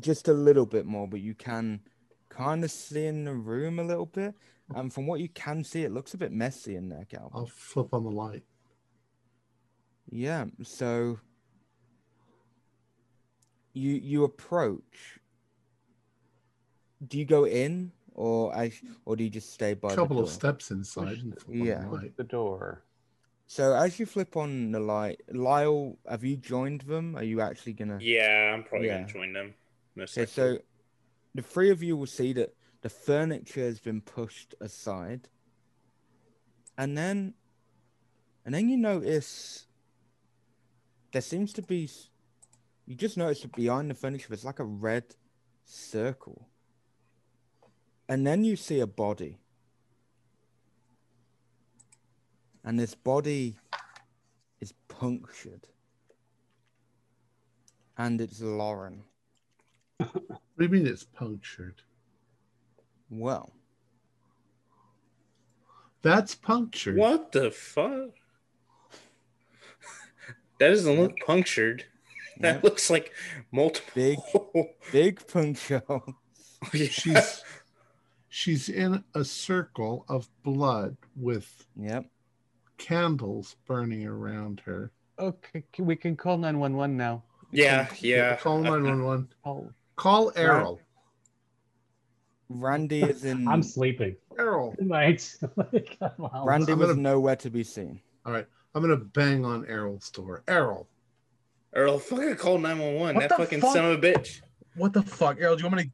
just a little bit more, but you can kind of see in the room a little bit. And from what you can see, it looks a bit messy in there, Cal. I'll flip on the light. Yeah, so you you approach. Do you go in, or I, or do you just stay by A the couple of steps inside. And flip on Yeah. the light. The door. So as you flip on the light, Lyle, have you joined them? Are you actually gonna? Yeah, I'm probably Yeah. gonna join them. Most Okay, so the three of you will see that the furniture has been pushed aside, and then, and then you notice there seems to be. You just notice that behind the furniture there's like a red circle, and then you see a body, and this body is punctured, and it's Lauren. What do you mean it's punctured? Well. That's punctured. what the fuck? that doesn't look punctured. That Yep. looks like multiple. Big. Big puncture. Oh, yeah. She's she's in a circle of blood with Yep. Candles burning around her. Okay, we can call 911 now. yeah, yeah. Call 911. Call. Call Errol. Randy is in. I'm sleeping. Errol. Good Randy I'm was gonna- nowhere to be seen. All right. I'm gonna bang on Errol's door. Errol. Errol, fucking call 911. What That the fucking fuck? son of a bitch. What the fuck, Errol? Do you want me to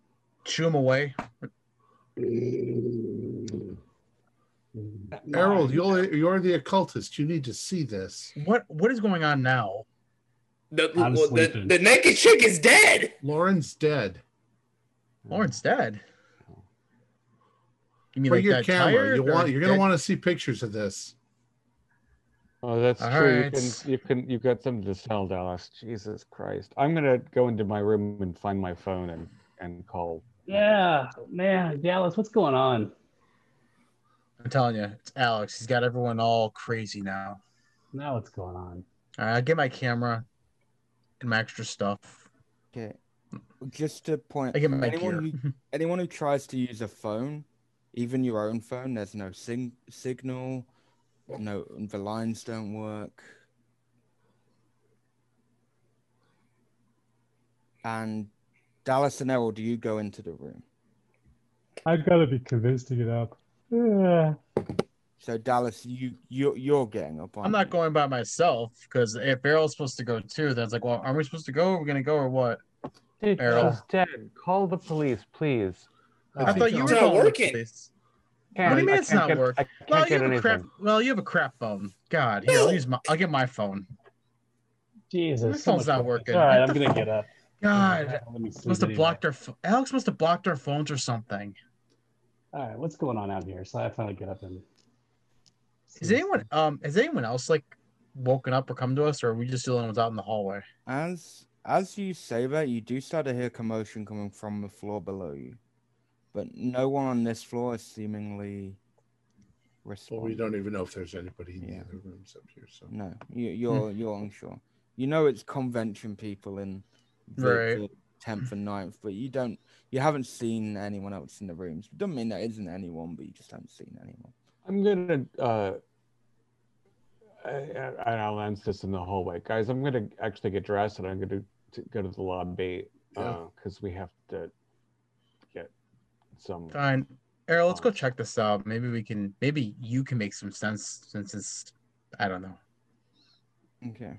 chew him away? Mm. Errol, you're you're the occultist. You need to see this. What What is going on now? The, well, the, the naked chick is dead. Lauren's dead. Lauren's dead. You mean Bring like your that camera. You want you're gonna want to see pictures of this. Oh, that's All true. right. You can, you can, you've got something to sell, Dallas. Jesus Christ. I'm gonna go into my room and find my phone and and call. Yeah, man, Dallas, what's going on? I'm telling you, it's Alex. He's got everyone all crazy now. Now what's going on? All right, I'll get my camera and my extra stuff. Okay. Just to point I get my anyone who, anyone who tries to use a phone, even your own phone, there's no sing- signal. No, the lines don't work. And Dallas and Errol, do you go into the room? I've got to be convinced to get up. Yeah. So Dallas, you you you're getting up. I'm aren't you? going by myself because if Errol's supposed to go too, then it's like, well, are we supposed to go? Are we gonna go or what? Dude, Errol. she's dead. Call the police, please. I thought you were not working. police. What do you mean I it's can't get- working? Well, you get have a crap. Well, you have a crap phone. God, here, I'll use my. I'll get my phone. Jesus. My phone's much not working. All right, I'm gonna get up. God, Let must have blocked our. pho- Alex must have blocked our phones or something. All right, what's going on out here? So I finally get up and. Is anyone um has anyone else like woken up or come to us, or are we just the only ones out in the hallway? As as you say that, you do start to hear commotion coming from the floor below you, but no one on this floor is seemingly respond. Well, we don't even know if there's anybody in the other rooms up here. So No, you, you're you're unsure. You know it's convention people in the, Right. The 10th and 9th, but you don't. You haven't seen anyone else in the rooms. It Doesn't mean there isn't anyone, but you just haven't seen anyone. I'm gonna. Uh, I, I, I'll answer this in the hallway, guys. I'm gonna actually get dressed and I'm gonna to go to the lobby Yeah. because we have to get some. Fine. Errol, let's go check this out. Maybe we can. Maybe you can make some sense since it's. I don't know. Okay.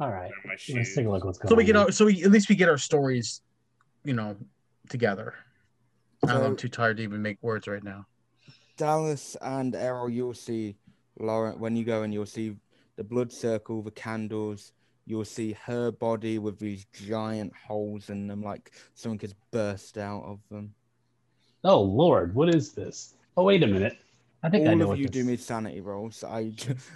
All right. Let's take a look what's going So we on. get our. So we at least we get our stories, you know, together. So, I am too tired to even make words right now. Dallas and Errol, you'll see Lauren when you go and you'll see the blood circle, the candles. You'll see her body with these giant holes in them, like something has burst out of them. Oh Lord, what is this? Oh wait a minute. I think I All know of what you this... do me sanity rolls. I,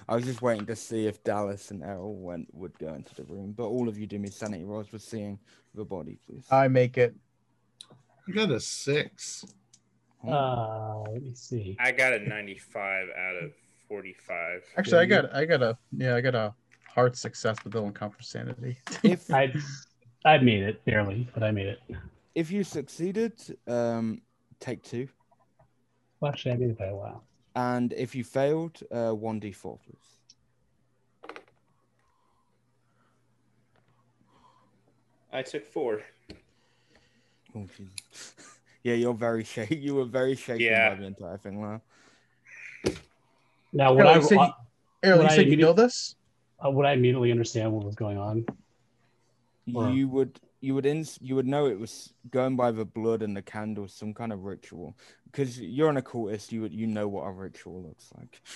I was just waiting to see if Dallas and Errol went would go into the room, but all of you do me sanity rolls for seeing the body, please. I make it. I got a six. Uh, let me see. I got a 95 out of 45. Actually, I got. I got a. Yeah, I got a hard success, but they'll count for sanity. if I I made it barely, but I made it. if you succeeded, um, take two, Well, actually, I made it by a while. And if you failed, uh, one d four, please. I took four. Oh, Jesus. yeah, you're very shaky. You were very shaken Yeah. by the entire thing, Lau. Now, would Errol, I, you said, uh, you, Errol, you I said you know this? uh, would I immediately understand what was going on? Or- You would you would ins- you would know it was going by the blood and the candles, some kind of ritual. Because you're an occultist, you would you know what a ritual looks like.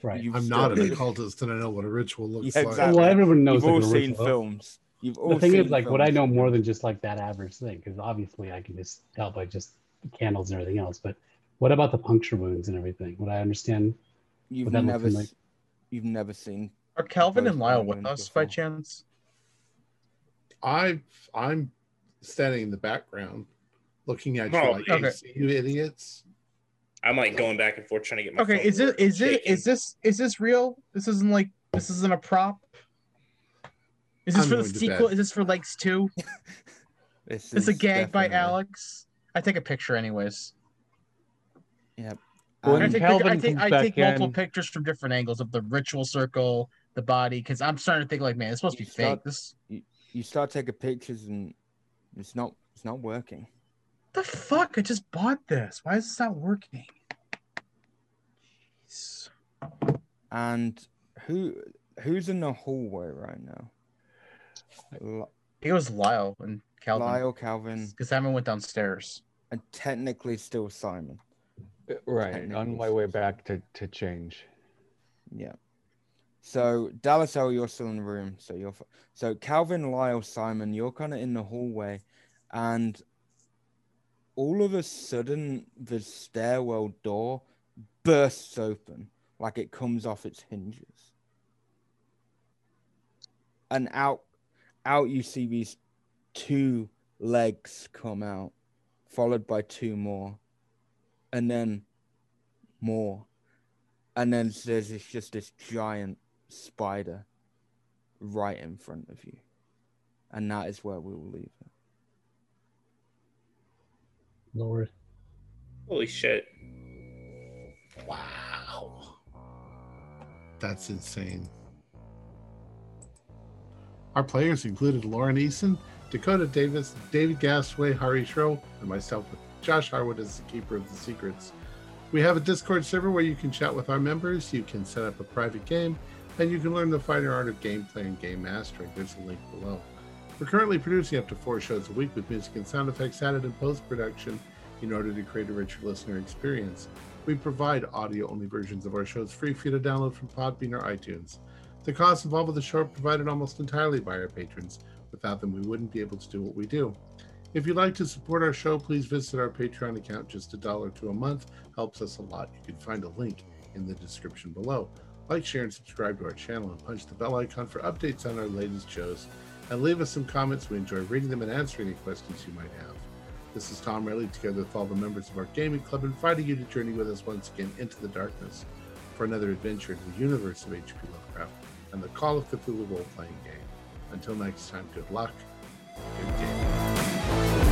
Right. You've I'm not an studied- occultist and I know what a ritual looks Yeah, like. exactly. well, everyone knows You've all like, a seen ritual. films. You've all The thing seen is, like, would I know more than just like that average thing? Because obviously, I can just tell by just the candles and everything else. But what about the puncture wounds and everything? Would I understand? You've Would that look never like- you've never seen Are Calvin and Lyle with us by chance? I I'm standing in the background looking at you Oh, like, okay. "Hey, you idiots. I'm like going back and forth trying to get my Okay, phone is to it work. is it Shaking. is this is this real? This isn't like this isn't a prop. Is this I'm for the sequel? bed. Is this for Legs two? this. Is a is gag by Alex? I take a picture anyways. Yep. When I take, Calvin pic- I take, I take multiple in- pictures from different angles of the ritual circle, the body, because I'm starting to think like, man, it's supposed to You be fake. This you start taking pictures and it's not it's not working. the fuck? I just bought this. Why is this not working? Jeez. And who who's in the hallway right now? L- It was Lyle and Calvin. Lyle, Calvin, Because Simon went downstairs. and technically still Simon. Uh, Right. On my way back to, to change. Yeah. So Dallas L, you're still in the room. So you're so Calvin, Lyle, Simon, you're kind of in the hallway, and all of a sudden the stairwell door bursts open like it comes off its hinges, and out, out you see these two legs come out, followed by two more, and then more and then there's this, just this giant spider right in front of you and that is where we will leave it Lord. Holy shit. Wow. That's insane. Our players included Lauren Eason, Dakota Davis, David Gasway, Hari Shro, and myself with Josh Harwood as the keeper of the secrets. We have a Discord server where you can chat with our members, you can set up a private game, and you can learn the finer art of gameplay and game mastering. There's a link below. We're currently producing up to four shows a week with music and sound effects added in post production in order to create a richer listener experience. We provide audio only versions of our shows free for you to download from Podbean or iTunes. The costs involved with the show are provided almost entirely by our patrons. Without them, we wouldn't be able to do what we do. If you'd like to support our show, please visit our Patreon account. Just a dollar to a month helps us a lot. You can find a link in the description below. Like, share, and subscribe to our channel and punch the bell icon for updates on our latest shows. And leave us some comments. We enjoy reading them and answering any questions you might have. This is Tom Rayleigh, together with all the members of our gaming club, inviting you to journey with us once again into the darkness for another adventure in the universe of H.P. Lovecraft and the Call of Cthulhu role playing game. Until next time, good luck, good game.